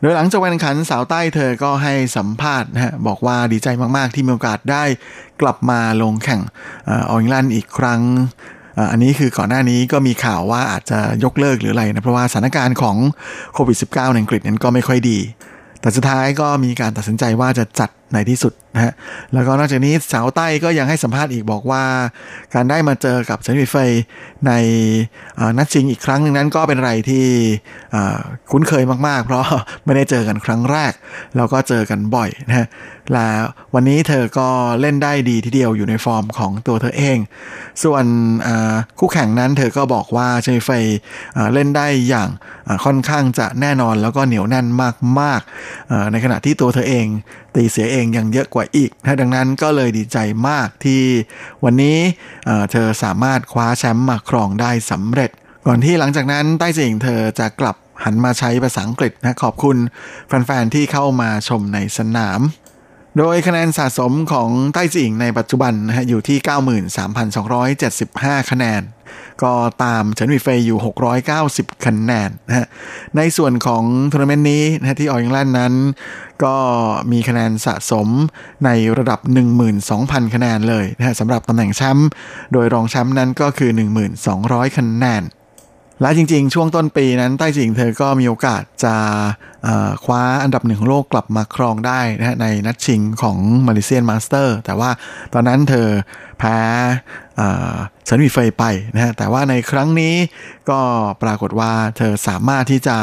โดยหลังจากวันแข่งขันสาวไต้เธอก็ให้สัมภาษณ์นะฮะบอกว่าดีใจมากๆที่มีโอกาสได้กลับมาลงแข่ง All England อีกครั้ง อันนี้คือก่อนหน้านี้ก็มีข่าวว่าอาจจะยกเลิกหรืออะไรนะเพราะว่าสถานการณ์ของโควิด -19 ในอังกฤษนั้นก็ไม่ค่อยดี แต่สุดท้ายก็มีการตัดสินใจว่าจะจัด ในที่สุดนะฮะแล้วก็นอกจากนี้สาวไต้ก็ยังให้สัมภาษณ์อีกบอกว่า การได้มาเจอกับเฉินอวี่เฟยในนัดชิงอีกครั้งหนึ่งนั้นก็เป็นอะไรที่คุ้นเคยมากๆ เพราะไม่ได้เจอกันครั้งแรก แล้วก็เจอกันบ่อยนะฮะแล้ววันนี้เธอก็เล่นได้ดีทีเดียวอยู่ในฟอร์มของตัวเธอเอง ส่วนคู่แข่งนั้นเธอก็บอกว่าเชนเฟยเล่นได้อย่างค่อนข้างจะแน่นอนแล้วก็เหนียวแน่นมากๆในขณะที่ตัวเธอเอง ตีเสียเองยังเยอะกว่าอีกนะดังนั้นก็เลยดีใจมากที่วันนี้เธอสามารถคว้าแชมป์มาครองได้สำเร็จ ก่อนที่หลังจากนั้นใต้สิ่งเธอจะกลับหันมาใช้ภาษาอังกฤษนะขอบคุณแฟนๆที่เข้ามาชมในสนาม โดยคะแนนสะสมของใต้จิงในปัจจุบันนะฮะอยู่ที่ 93,275 คะแนน ก็ตามเฉินวีเฟยอยู่ 690 คะแนนนะฮะในส่วนของทัวร์นาเมนต์นี้นะที่ออยิงแลนด์นั้น ก็มีคะแนนสะสมในระดับ 12,000 คะแนนเลยนะฮะสำหรับตำแหน่งแชมป์โดยรองแชมป์นั้นก็คือ 1,200 คะแนน และจริงๆ ช่วงต้นปีนั้นไต้จืออิ่งเธอก็มีโอกาสจะคว้าอันดับหนึ่งของโลกกลับมาครองได้นะในนัดชิงของ Malaysian Masters แต่ว่าตอนนั้นเธอแพ้เฉินอวี่เฟยไปนะฮะแต่ว่าในครั้งนี้ก็ปรากฏว่าเธอสามารถที่จะ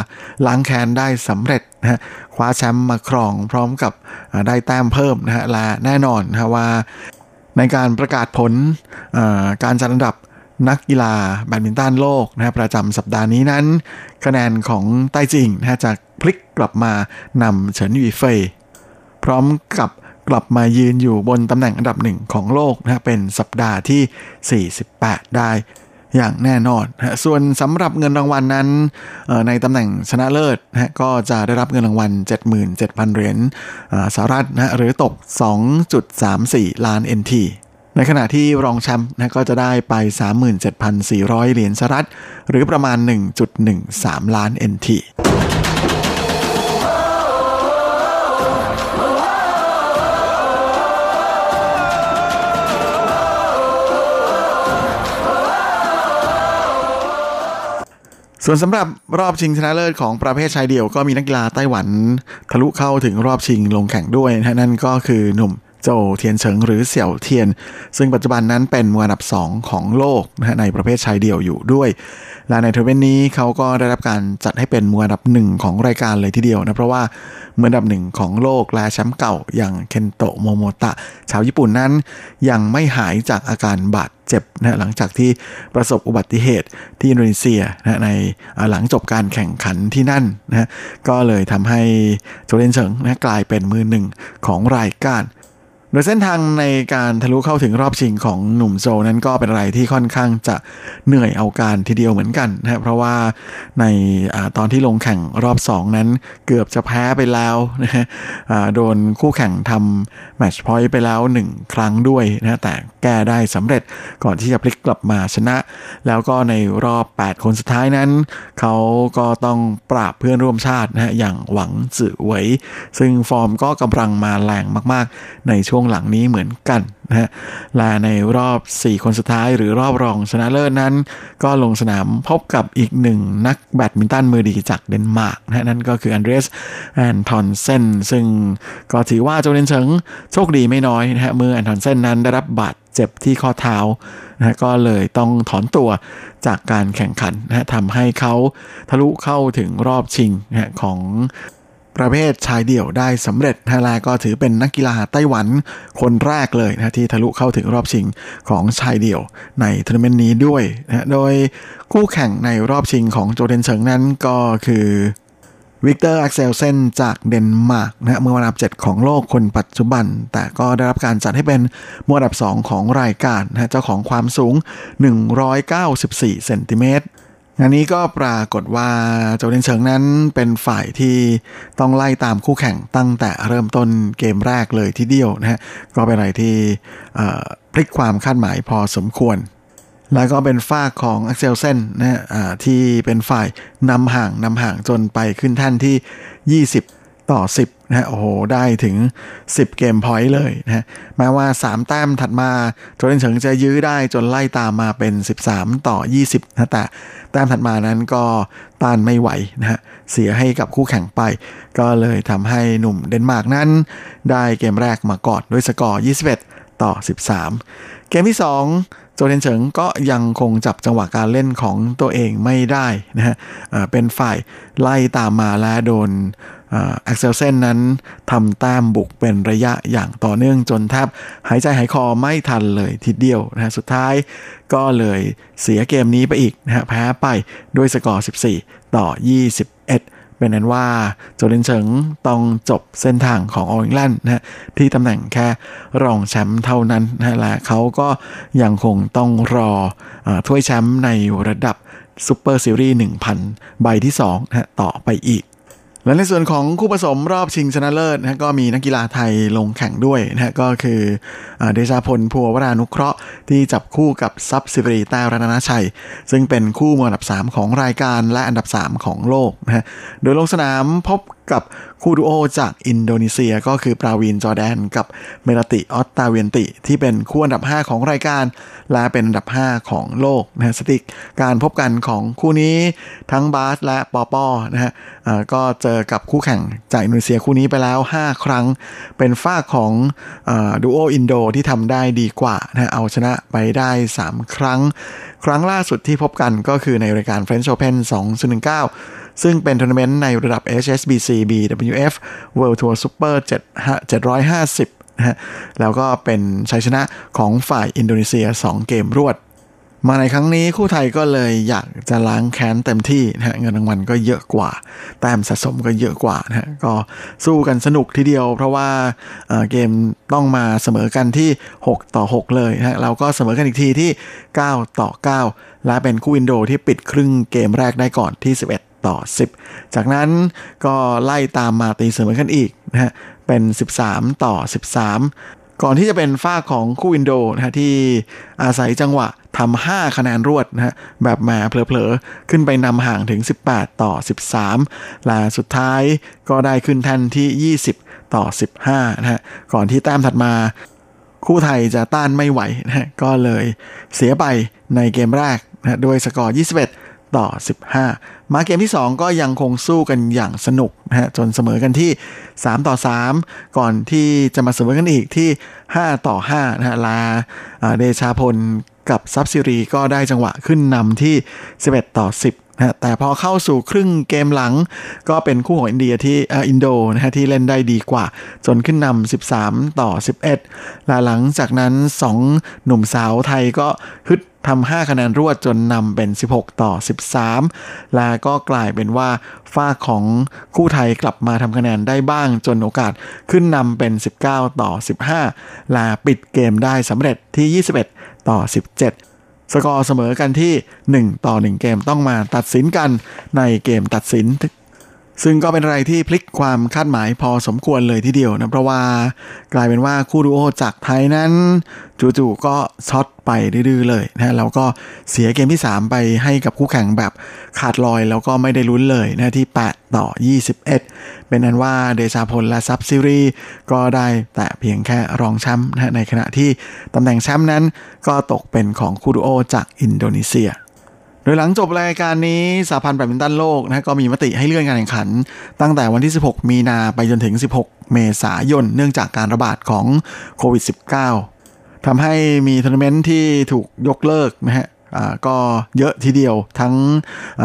ล้างแค้นได้สำเร็จนะฮะคว้าแชมป์มาครองพร้อมกับได้แต้มเพิ่มนะฮะและแน่นอนนะว่าในการประกาศผลการจัดอันดับ นักกีฬาแบดมินตันโลกนะประจำสัปดาห์นี้นั้น คะแนนของไต้จิงนะจะพลิกกลับมานำเฉินวีเฟยพร้อมกับกลับมายืนอยู่บนตำแหน่งอันดับหนึ่งของโลกนะเป็นสัปดาห์ที่ 48 ได้อย่างแน่นอนนะส่วนสำหรับเงินรางวัลนนั้น ในตำแหน่งชนะเลิศนะก็จะได้รับเงินรางวัล 77,000 เหรียญสหรัฐนะหรือตก 2.34 ล้าน NT ในขณะที่รองแชมป์นะก็จะได้ไป 37,400 เหรียญสหรัฐ หรือประมาณ 1.13 ล้าน NT ส่วนสำหรับรอบชิงชนะเลิศของประเภทชายเดี่ยวก็มีนักกีฬาไต้หวัน ทะลุเข้าถึงรอบชิงลงแข่งด้วยนะนั่นก็คือหนุ่ม โจเทียนเฉิงหรือเสี่ยวเทียน ซึ่งปัจจุบันนั้นเป็นมืออันดับ 2 ของโลกนะในประเภทชายเดี่ยวอยู่ด้วย และในทัวร์เมนนี้เขาก็ได้รับการจัดให้เป็นมืออันดับหนึ่งของรายการเลยทีเดียวนะ เพราะว่ามืออันดับหนึ่งของโลกและแชมป์เก่าอย่างเคนโตะโมโมตะ ชาวญี่ปุ่นนั้น ยังไม่หายจากอาการบาดเจ็บนะหลังจากที่ประสบอุบัติเหตุที่อินโดนีเซียนะในหลังจบการแข่งขันที่นั่นนะก็เลยทำให้โจเลนเฉิงนะกลายเป็นมือหนึ่งของรายการ โดยเส้นทางในการทะลุเข้าถึงรอบชิงของหนุ่มโซนั้นก็เป็นอะไรที่ค่อนข้างจะเหนื่อยเอาการทีเดียวเหมือนกันนะเพราะว่าในอตอนที่ลงแข่งรอบ 2 นั้นเกือบจะแพ้ไปแล้วนะฮะโดนคู่แข่งทำแมชพอยต์ไปแล้ว 1 ครั้งด้วยนะแต่แก้ได้สำเร็จก่อนที่จะพลิกกลับมาชนะ แล้วก็ในรอบ 8 คนสุดท้ายนั้น เขาก็ต้องปราบเพื่อนร่วมชาตินะฮะอย่างหวังจื่อเหว่ยซึ่งฟอร์มก็กำลังมาแรงมาก ๆ ในช่วงหลังนี้เหมือนกันนะฮะและในรอบ 4 คนสุดท้ายหรือรอบรองชนะเลิศนั้น ก็ลงสนามพบกับอีกหนึ่งนักแบดมินตันมือดีจากเดนมาร์กนะนั่นก็คือแอนเดอร์สแอนทอนเซนซึ่งก็ถือว่าโจวเทียนเฉิงโชคดีไม่น้อยนะฮะเมื่อแอนทอนเซนนั้นได้รับบาดเจ็บที่ข้อเท้านะก็เลยต้องถอนตัวจากการแข่งขันนะทำให้เขาทะลุเข้าถึงรอบชิงนะของ ประเภทชายเดี่ยวได้สำเร็จฮะแล้วก็ถือเป็นนักกีฬาไต้หวันคนแรกเลยนะที่ทะลุเข้าถึงรอบชิงของชายเดี่ยวในทัวร์นาเมนต์นี้ด้วยนะโดยคู่แข่งในรอบชิงของโจวเทียนเฉิงนั้นก็คือวิกเตอร์อักเซลเซนจากเดนมาร์กนะมืออันดับ 7 ของโลกคนปัจจุบัน แต่ก็ได้รับการจัดให้เป็นมืออันดับ 2 ของรายการนะเจ้าของความสูง 194 เซนติเมตร งานนี้ก็ปรากฏว่าโจวเทียนเฉิงนั้นเป็นฝ่ายที่ต้องไล่ตามคู่แข่งตั้งแต่เริ่มต้นเกมแรกเลยทีเดียวนะฮะก็เป็นอะไรที่พลิกความคาดหมายพอสมควร แล้วก็เป็นฝั่งของอักเซลเซนนะฮะที่เป็นฝ่ายนำห่างนำห่างจนไปขึ้นท่านที่ 20 ต่อ 10 นะโอ้โห ได้ถึง 10 game point เลยนะฮะแม้ว่า 3 แต้มถัดมาโจวเทียนเฉิงจะยื้อได้จนไล่ตามมาเป็น 13 ต่อ 20นะแต่แต้มถัดมานั้นก็ต้านไม่ไหวนะฮะเสียให้กับคู่แข่งไป ก็เลยทำให้หนุ่มเดนมาร์กนั้น ได้เกมแรกมากอดด้วยสกอร์ 21 ต่อ 13 เกมที่ 2โจเดนเฉิงก็ยังคงจับจังหวะการเล่นของตัวเองไม่ได้นะฮะเป็นฝ่ายไล่ตามมาและโดน แอ็กเซลเซนนั้นทำแต้มบุกเป็นระยะอย่างต่อเนื่องจนแทบหายใจหายคอไม่ทันเลยทีเดียวนะสุดท้ายก็เลยเสียเกมนี้ไปอีกนะฮะแพ้ไปด้วยสกอร์ 14 ต่อ 21 เป็นนั้นว่าโจเลนเฉิงต้องจบเส้นทางของ All England นะที่ตำแหน่งแค่รองแชมป์เท่านั้นนะและเขาก็ยังคงต้องรออถ้วยแชมป์ในระดับ Super Series 1,000 ใบที่2นะต่อไปอีก และในส่วนของคู่ผสมรอบชิงชนะเลิศนะก็มีนักกีฬาไทยลงแข่งด้วยนะก็คือเดชาพลพัววรานุเคราะห์ที่จับคู่กับทรัพย์สิรีแต้รัตนชัย ซึ่งเป็นคู่มืออันดับ 3 ของรายการและอันดับ 3 ของโลกนะฮะโดยลงสนามพบกับคู่ดูโอจากอินโดนีเซียก็คือปราวีนจอร์แดน กับเมลาติออคตาเวียนติ ที่เป็นคู่อันดับ 5 ของรายการ และเป็นอันดับ 5 ของโลกนะฮะสถิติการพบกันของคู่นี้ทั้งบาสและปอป้อนะฮะก็เจอกับคู่แข่งจากอินโดนีเซียคู่นี้ไปแล้ว 5 ครั้ง เป็นฝั่งของดูโออินโดที่ทำได้ดีกว่านะเอาชนะไปได้ 3 ครั้ง ครั้งล่าสุดที่พบกันก็คือในรายการ French Open 2019 ซึ่งเป็นทัวร์นาเมนต์ในระดับ HSBC BWF World Tour Super 750นะฮะแล้วก็เป็นชัยชนะของฝ่ายอินโดนีเซีย 2 เกมรวด มาในครั้งนี้คู่ไทยก็เลยอยากจะล้างแค้นเต็มที่นะฮะเงินรางวัลก็เยอะกว่า แต้มสะสมก็เยอะกว่านะฮะก็สู้กันสนุกทีเดียว เพราะว่าเกมต้องมาเสมอกันที่ 6 ต่อ 6 เลยนะฮะเราก็เสมอกันอีกทีที่ 9 ต่อ 9 และเป็นคู่อินโดที่ปิดครึ่งเกมแรกได้ก่อนที่ 11 ต่อ 10 จากนั้นก็ไล่ตามมาตีเสมอกันอีกนะฮะเป็น 13 ต่อ 13 ก่อนที่จะเป็นฝ้าของคู่อินโดนะฮะที่อาศัยจังหวะทำ5คะแนนรวดนะฮะแบบแหมเผลอๆ ขึ้นไปนำห่างถึง 18 ต่อ 13 และสุดท้ายก็ได้ขึ้นแท่นที่ 20 ต่อ 15นะฮะก่อนที่แต้มถัดมาคู่ไทยจะต้านไม่ไหวนะฮะก็เลยเสียไปในเกมแรกนะด้วยสกอร์ 21 ต่อ 15 มาเกมที่ 2 ก็ยังคงสู้กันอย่างสนุกนะฮะจนเสมอกันที่ 3 ต่อ 3 ก่อนที่จะมาเสมอกันอีกที่ 5 ต่อ5นะฮะลาเดชาพลกับซับซิรีก็ได้จังหวะขึ้นนำที่ 11 ต่อ 10นะแต่พอเข้าสู่ครึ่งเกมหลัง ก็เป็นคู่ของอินเดียที่อินโดนะฮะที่เล่นได้ดีกว่า จนขึ้นนำ13 ต่อ 11และหลังจากนั้น 2 หนุ่มสาวไทยก็ฮึด ทำ5คะแนนรวดจนนำเป็น 16 ต่อ 13 และก็กลายเป็นว่าฝ้าของคู่ไทยกลับมาทำคะแนนได้บ้างจนโอกาสขึ้นนำเป็น 19 ต่อ 15 และปิดเกมได้สำเร็จที่ 21 ต่อ 17สกอร์เสมอกันที่ 1 ต่อ 1 เกมต้องมาตัดสินกันในเกมตัดสิน ซึ่งก็เป็นอะไรที่พลิกความคาดหมายพอสมควรเลยทีเดียวนะ เพราะว่ากลายเป็นว่าคู่ดูโอจากไทยนั้น จู่ๆก็ช็อตไปดื้อเลยนะแล้วก็เสียเกมที่ 3 ไปให้กับคู่แข่งแบบขาดลอยแล้วก็ไม่ได้ลุ้นเลยนะที่ 8 ต่อ 21 เป็นนั้นว่าเดชาพลและซับซิรีก็ได้แต่เพียงแค่รองแชมป์นะในขณะที่ตำแหน่งแชมป์นั้นก็ตกเป็นของคู่ดูโอจากอินโดนีเซีย โดยหลังจบรายการนี้สหพันธ์แบดมินตันโลกนะก็มีมติให้เลื่อนการแข่งขัน ตั้งแต่วันที่ 16 มีนาไปจนถึง 16 เมษายน เนื่องจากการระบาดของโควิด -19 ทำให้มีทัวร์นาเมนต์ที่ถูกยกเลิกนะฮะก็เยอะทีเดียวทั้ง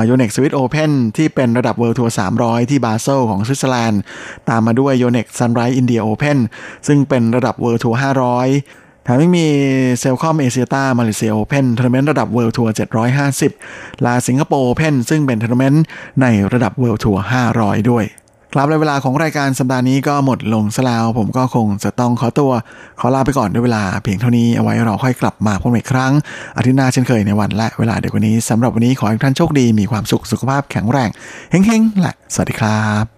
Yonex Swiss Open ที่เป็นระดับ World Tour 300 ที่บาเซลของสวิตเซอร์แลนด์ ตามมาด้วย Yonex Sunrise India Open ซึ่งเป็นระดับ World Tour 500 แถมยังมีCelcom Axiata Malaysia Open ทัวร์นาเมนต์ระดับ World Tour 750 และ Singapore Open ซึ่งเป็นทัวร์นาเมนต์ในระดับ World Tour 500 ด้วย ครับและเวลาของรายการสัปดาห์นี้ก็หมดลงซะแล้วผมก็คงจะต้องขอตัว ขอลาไปก่อนด้วยเวลาเพียงเท่านี้เอาไว้เราค่อยกลับมาพบกันอีกครั้ง อาทิตย์หน้าเช่นเคยในวันและเวลาเดียวกันนี้สำหรับวันนี้ขอให้ท่านโชคดีมีความสุขสุขภาพแข็งแรงเฮงๆและสวัสดีครับ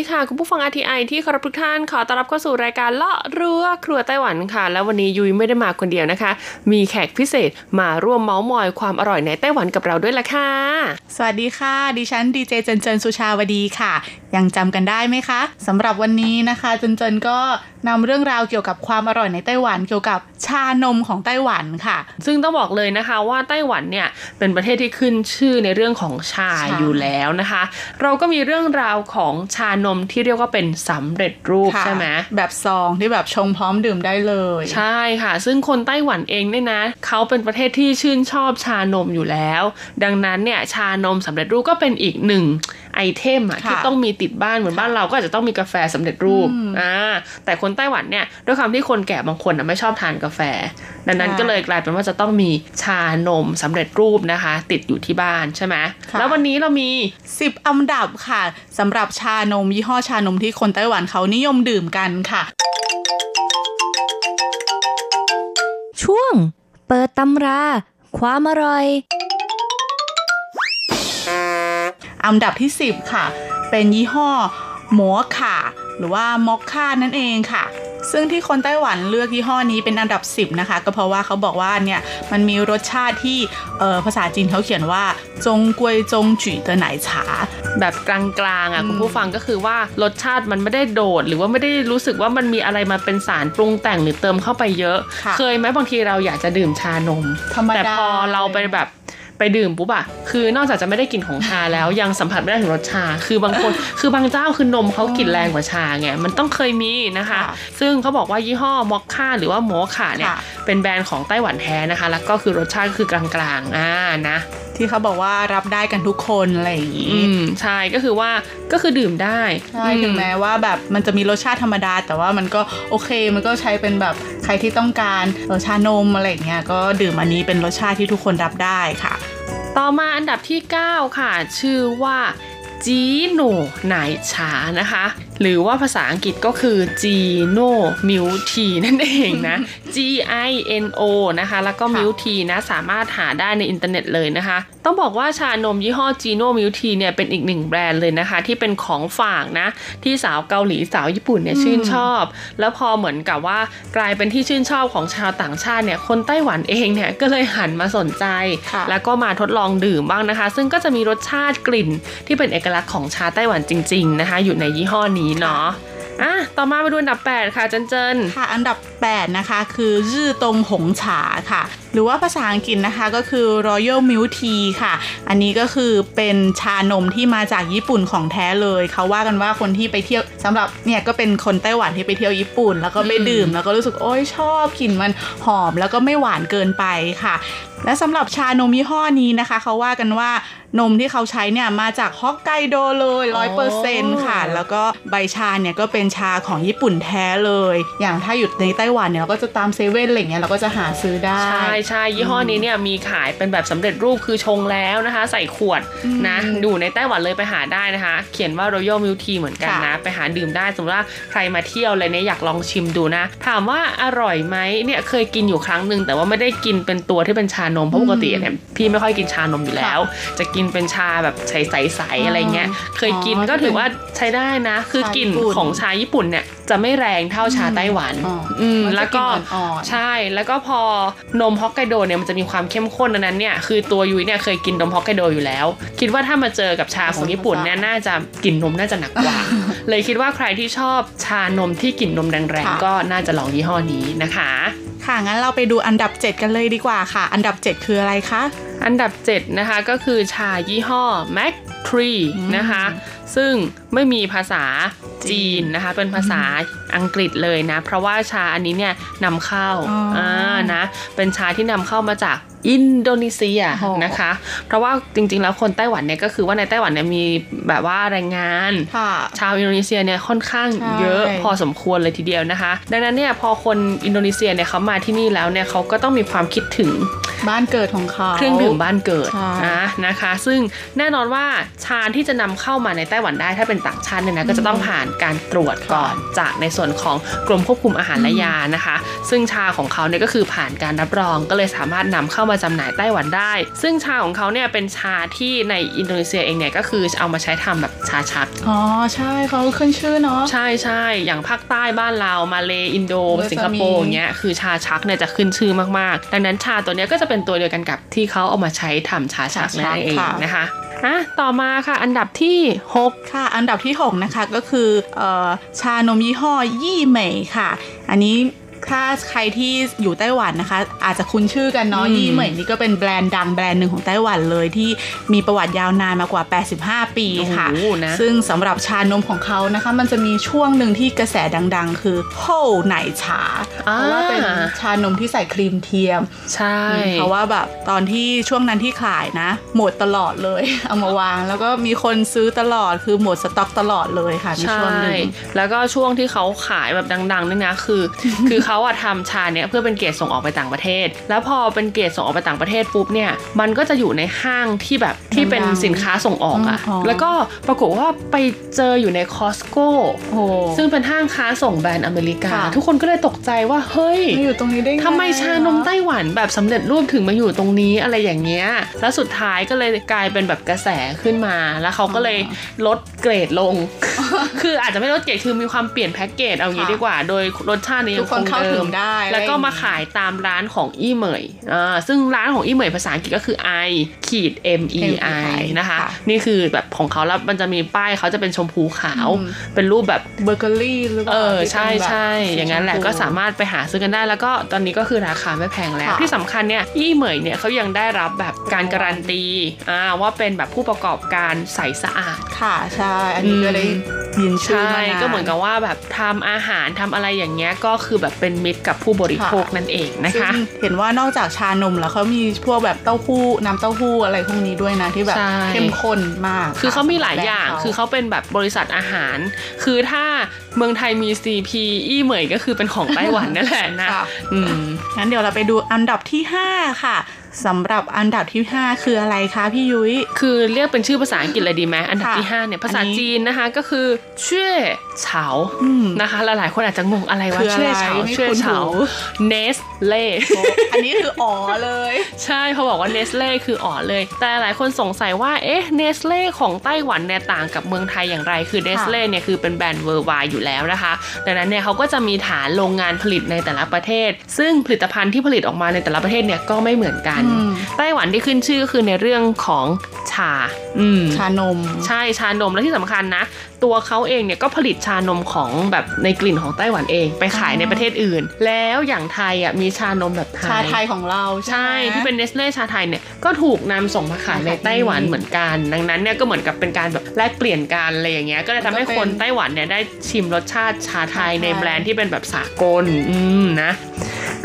ดีค่ะ คุณผู้ฟัง RTI ที่เคารพทุกท่านขอต้อนรับเข้าสู่รายการเลาะเรือครัวไต้หวันค่ะ แล้ววันนี้ยุ้ยไม่ได้มาคนเดียวนะคะ มีแขกพิเศษมาร่วมเมาส์มอยความอร่อยในไต้หวันกับเราด้วยล่ะค่ะ สวัสดีค่ะ ดิฉันดีเจเจนเจนสุชาวดีค่ะ ยังจำกันได้ไหมคะสำหรับวันนี้นะคะเจนเจนก็นำเรื่องราวเกี่ยวกับความอร่อยในไต้หวันเกี่ยวกับชานมของไต้หวันค่ะ ซึ่งต้องบอกเลยนะคะว่าไต้หวันเนี่ยเป็นประเทศที่ขึ้นชื่อในเรื่องของชาใช่อยู่แล้วนะคะ เราก็มีเรื่องราวของชานมที่เรียกว่าเป็นสำเร็จรูปค่ะใช่ไหมแบบซองที่แบบชงพร้อมดื่มได้เลย ใช่ค่ะ ซึ่งคนไต้หวันเองเนี่ยนะเขาเป็นประเทศที่ชื่นชอบชานมอยู่แล้ว ดังนั้นเนี่ยชานมสำเร็จรูปก็เป็นอีกหนึ่งไอเทมอะค่ะที่ต้องมีติดบ้านเหมือนบ้านเราก็อาจจะต้องมีกาแฟสำเร็จรูปอ่าแต่คนไต้หวันเนี่ยด้วยความที่คนแก่บางคนอะไม่ชอบทานกาแฟ ดังนั้นก็เลยกลายเป็นว่าจะต้องมีชานมสำเร็จรูปนะคะ ติดอยู่ที่บ้านใช่ไหมค่ะแล้ววันนี้เรามีสิบอันดับค่ะสำหรับชานมยี่ห้อชานมที่คนไต้หวันเขานิยมดื่มกันค่ะ ช่วง เปิดตำรา ความอร่อย อันดับที่ 10 ค่ะ เป็นยี่ห้อหมัวข่าหรือว่ามอคค่านั่นเองค่ะซึ่งที่คนไต้หวันเลือกยี่ห้อนี้เป็นอันดับ 10 นะคะ ก็เพราะว่าเขาบอกว่าเนี่ยมันมีรสชาติที่เออภาษาจีนเขาเขียนว่า จงกวยจงจุ๋ยเตอไหนฉา แบบกลางๆอะคุณผู้ฟังก็คือว่ารสชาติมันไม่ได้โดด หรือว่าไม่ได้รู้สึกว่ามันมีอะไรมาเป็นสารปรุงแต่งหรือเติมเข้าไปเยอะค่ะเคยไหมบางทีเราอยากจะดื่มชานมธรรมดาแต่พอเราไปแบบไปดื่มปุ๊บอะคือนอกจากจะไม่ได้กลิ่นของชาแล้วยังสัมผัสไม่ได้ถึงรสชา คือบางคน คือบางเจ้าคือนมเขากลิ่นแรงกว่าชาไง มันต้องเคยมีนะคะค่ะซึ่งเขาบอกว่ายี่ห้อมอคค่าหรือว่าโมค่าเนี่ยค่ะเป็นแบรนด์ของไต้หวันแท้นะคะ แล้วก็คือรสชาติก็คือกลางๆ อ่า นะ ที่เขาบอกว่ารับได้กันทุกคนอะไรอย่างนี้อืมใช่ก็คือว่าก็คือดื่มได้ใช่ถึงแม้ว่าแบบมันจะมีรสชาติธรรมดา แต่ว่ามันก็โอเคมันก็ใช้เป็นแบบใครที่ต้องการเออชานมอะไรอย่างเงี้ยก็ดื่มอันนี้เป็นรสชาติที่ทุกคนรับได้ค่ะ ต่อมาอันดับที่ 9 ค่ะ ชื่อว่าจีโน่ไหน่ฉานะคะ หรือว่าภาษาอังกฤษก็คือ Gino Milk Tea นั่นเองนะ G I N O นะคะ แล้วก็ค่ะ Milk Tea นะ สามารถหาได้ในอินเทอร์เน็ตเลยนะคะ ต้องบอกว่าชานมยี่ห้อ Gino Milk Tea เนี่ยเป็นอีกหนึ่งแบรนด์เลยนะคะ ที่เป็นของฝากนะ ที่สาวเกาหลีสาวญี่ปุ่นเนี่ยชื่นชอบ แล้วพอเหมือนกับว่ากลายเป็นที่ชื่นชอบของชาวต่างชาติเนี่ยคนไต้หวันเองเนี่ยก็เลยหันมาสนใจค่ะแล้วก็มาทดลองดื่มบ้างนะคะ ซึ่งก็จะมีรสชาติกลิ่นที่เป็นเอกลักษณ์ของชาไต้หวันจริง ๆนะคะ อยู่ในยี่ห้อนี้เนาะอะต่อมาไปดูอันดับ 8 ค่ะเจนเจนค่ะ อันดับ 8 นะคะ คือรื่อตรงหงฉาค่ะ หรือว่าภาษาอังกฤษนะคะก็คือ Royal Milk Tea ค่ะ อันนี้ก็คือเป็นชานมที่มาจากญี่ปุ่นของแท้เลย เขาว่ากันว่าคนที่ไปเที่ยวสำหรับเนี่ยก็เป็นคนไต้หวันที่ไปเที่ยวญี่ปุ่น แล้วก็ไปดื่ม แล้วก็รู้สึกโอ้ยชอบกลิ่นมันหอมแล้วก็ไม่หวานเกินไปค่ะ และสำหรับชานมยี่ห้อนี้นะคะ เขาว่ากันว่านมที่เขาใช้เนี่ยมาจากฮอกไกโดเลยร้อยเปอร์เซ็นต์ค่ะ แล้วก็ใบชาเนี่ยก็เป็นชาของญี่ปุ่นแท้เลย อย่างถ้าอยู่ในไต้หวันเนี่ยเราก็จะตามเซเว่นอะไรเงี้ยเราก็จะหาซื้อได้ ใช่ใช่ยี่ห้อนี้เนี่ยมีขายเป็นแบบสำเร็จรูปคือชงแล้วนะคะ ใส่ขวดนะดูในไต้หวันเลยไปหาได้นะคะ เขียนว่า Royal Milk Tea เหมือนกันนะ ไปหาดื่มได้สมมติว่าใครมาเที่ยวอะไรเนี่ยอยากลองชิมดูนะ ถามว่าอร่อยไหมเนี่ยเคยกินอยู่ครั้งหนึ่งแต่ว่าไม่ได้กินเป็นตัวที่เป็นชาานมเพราะปกติเนี่ยพี่ไม่ค่อยกินชานมอยู่แล้ว จะกินเป็นชาแบบใสๆๆอะไรเงี้ย เคยกินก็ถือว่าใช้ได้นะ คือกลิ่นของชาญี่ปุ่นเนี่ยจะไม่แรงเท่าชาไต้หวัน อืมแล้วก็ใช่ แล้วก็พอนมฮอกไกโดเนี่ยมันจะมีความเข้มข้นดังนั้นเนี่ยคือตัวยุ้ยเนี่ยเคยกินนมฮอกไกโดอยู่แล้ว คิดว่าถ้ามาเจอกับชาของญี่ปุ่นเนี่ยน่าจะกลิ่นนมน่าจะหนักกว่า เลยคิดว่าใครที่ชอบชานมที่กลิ่นนมแรงๆก็น่าจะลองยี่ห้อนี้นะคะค่ะงั้นเราไปดูอันดับ 7 กันเลยดีกว่าค่ะ อันดับ7 คืออะไรคะ อันดับ 7 นะคะ ก็คือชายี่ห้อ Mac Tree นะคะ ซึ่งไม่มีภาษาจีนนะคะเป็นภาษาอังกฤษเลยนะ เพราะว่าชาอันนี้เนี่ยนำเข้าอ๋ออ่อ่านะเป็นชาที่นำเข้ามาจากอินโดนีเซียโอ้นะคะ เพราะว่าจริงๆ แล้วคนไต้หวันเนี่ยก็คือว่าในไต้หวันเนี่ยมีแบบว่าแรงงานค่ะชาวอินโดนีเซียเนี่ยค่อนข้างใช่เยอะพอสมควรเลยทีเดียวนะคะ ดังนั้นเนี่ยพอคนอินโดนีเซียเนี่ยเขามาที่นี่แล้วเนี่ยเขาก็ต้องมีความคิดถึงบ้านเกิดของเขาเครื่องดื่มบ้านเกิดใช่นะนะคะ ซึ่งแน่นอนว่าชาที่จะนำเข้ามาในไต้หวันได้ถ้าเป็นต่างชาติเนี่ยนะก็จะต้องผ่านการตรวจก่อนจากในส่วนของกรมควบคุมอาหารและยานะคะ ซึ่งชาของเขาเนี่ยก็คือผ่านการรับรองก็เลยสามารถนำเข้ามาจำหน่ายไต้หวันได้ ซึ่งชาของเขาเนี่ยเป็นชาที่ในอินโดนีเซียเองเนี่ยก็คือเอามาใช้ทำแบบชาชักอ๋อใช่เขาขึ้นชื่อเนาะใช่ใช่อย่างภาคใต้บ้านเรามาเลอินโดเออสิงคโปร์จะมีอย่างเงี้ยคือชาชักเนี่ยจะขึ้นชื่อมากๆ ดังนั้นชาตัวเนี้ยก็จะเป็นตัวเดียวกันกับที่เขาเอามาใช้ทำชาชักนั่นเองนะคะ อะต่อมาค่ะ อันดับที่ 6 ค่ะ อันดับที่ 6 นะคะก็คือออชานมยี่ห้อยี่เหมยค่ะ อันนี้ ถ้าใครที่อยู่ไต้หวันนะคะ อาจจะคุ้นชื่อกันเนาะอืมยี่เหมยนี่ก็เป็นแบรนด์ดังแบรนด์หนึ่งของไต้หวันเลยที่มีประวัติยาวนานมากว่า 85 ปีค่ะโอ้โหนะซึ่งสำหรับชานมของเขานะคะ มันจะมีช่วงหนึ่งที่กระแสดัง ๆ คือ厚奶茶อ่าเพราะว่าเป็นชานมที่ใส่ครีมเทียม ใช่ เพราะว่าแบบตอนที่ช่วงนั้นที่ขายนะ หมดตลอดเลย เอามาวางแล้วก็มีคนซื้อตลอดคือหมดสต็อกตลอดเลยค่ะในใช่ช่วงหนึ่งแล้วก็ช่วงที่เขาขายแบบดังๆนี่นะคือ คือเขาอะทำชาเนี่ยเพื่อเป็นเกรดส่งออกไปต่างประเทศ แล้วพอเป็นเกรดส่งออกไปต่างประเทศปุ๊บเนี่ยมันก็จะอยู่ในห้างที่แบบที่เป็นดังๆสินค้าส่งออกอะอ๋อแล้วก็ปรากฏว่าไปเจออยู่ในคอสโก้โอ้ซึ่งเป็นห้างค้าส่งแบรนด์อเมริกาค่ะทุกคนก็เลยตกใจว่าเฮ้ยมาอยู่ตรงนี้ได้ไงทำไมชานมไต้หวันแบบสำเร็จรูปถึงมาอยู่ตรงนี้อะไรอย่างเงี้ยแล้วสุดท้ายก็เลยกลายเป็นแบบกระแสขึ้นมา แล้วเขาก็เลยลดเกรดลง คืออาจจะไม่ลดเกรดคือมีความเปลี่ยนแพ็กเกจเอางี้ค่ะดีกว่า โดยรสชาตินี้ทุกคนยังเข้าดิถึมงได้ แล้วก็อะไรอย่างงี้มาขายตามร้านของอี้เหมยอ่าซึ่งร้านของอี้เหมยภาษาอังกฤษก็คือ i ขีด m e i นะคะค่ะนี่คือแบบของเขาแล้วมันจะมีป้ายเขาจะเป็นชมพูขาวอืมเป็นรูปแบบเบเกอรี่หรือเปล่าเออที่ใช่เป็นแบบใช่อย่างนั้นแหละชมพูก็สามารถไปหาซื้อกันได้ แล้วก็ตอนนี้ก็คือราคาไม่แพงแล้วค่ะที่สำคัญเนี่ยยี่เหมยเนี่ยเขายังได้รับแบบการการันตีอ่าว่าเป็นแบบผู้ประกอบการใสสะอาดค่ะใช่อันนี้ก็ได้ยินชื่อใช่มานานก็เหมือนกับว่าแบบทำอาหารทำอะไรอย่างเงี้ยก็คือแบบเป็นมิตรกับผู้บริโภคนั่นเองนะคะซึ่งเห็นว่านอกจากชานมแล้วเขามีพวกแบบเต้าหู้น้ำเต้าหู้อะไรพวกนี้ด้วยนะที่แบบใช่เข้มข้นมาก คือเขามีหลายแบรนด์อย่างขคือเขาเป็นแบบบริษัทอาหาร คือถ้าเมืองไทยมี CP อี้เหมยก็คือเป็นของไต้หวันนั่นแหละนะค่ะอืมงั้นเดี๋ยวเราไปดูอันดับที่ 5 ค่ะสำหรับอันดับที่ 5 คืออะไรคะพี่ยุ้ย คือเรียกเป็นชื่อภาษาอังกฤษเลยดีไหมอันดับค่ะที่5เนี่ยภาษาอันนี้จีนนะคะก็คือ 雀巢อืมนะคะหลายๆคนอาจจะงงอะไรวะคืออะไรเช่วยเฉาไม่เช่วยคุ้นเฉาหูเนสเล่อันนี้คืออ๋อเลย ใช่เขาบอกว่าเนสเล่คืออ๋อเลย แต่หลายคนสงสัยว่าเอ๊ะเนสเล่ของไต้หวันเนี่ยต่างกับเมืองไทยอย่างไรคือเนสเล่เนี่ยคือเป็นแบรนด์ worldwide อยู่แล้วนะคะดังนั้นเนี่ยเขาก็จะมีฐานโรงงานผลิตในแต่ละประเทศ ซึ่งผลิตภัณฑ์ที่ผลิตออกมาในแต่ละประเทศเนี่ยก็ไม่เหมือนกันอืมไต้หวันที่ขึ้นชื่อก็คือในเรื่องของชาอืมชานม ใช่ชานมและที่สำคัญนะ ตัวเขาเองเนี่ยก็ผลิตชานมของแบบในกลิ่นของไต้หวันเอง ไปขายในประเทศอื่น แล้วอย่างไทยอะมีชานมแบบไทยชาไทยของเราใช่ไหมที่เป็นเนสเล่ชาไทยเนี่ยก็ถูกนำส่งมาขายในไต้หวันเหมือนกัน ดังนั้นเนี่ยก็เหมือนกับเป็นการแบบแลกเปลี่ยนกันอะไรอย่างเงี้ยก็เลยทำให้คนไต้หวันเนี่ยได้ชิมรสชาติชาไทยในแบรนด์ที่เป็นแบบสากลอืมนะ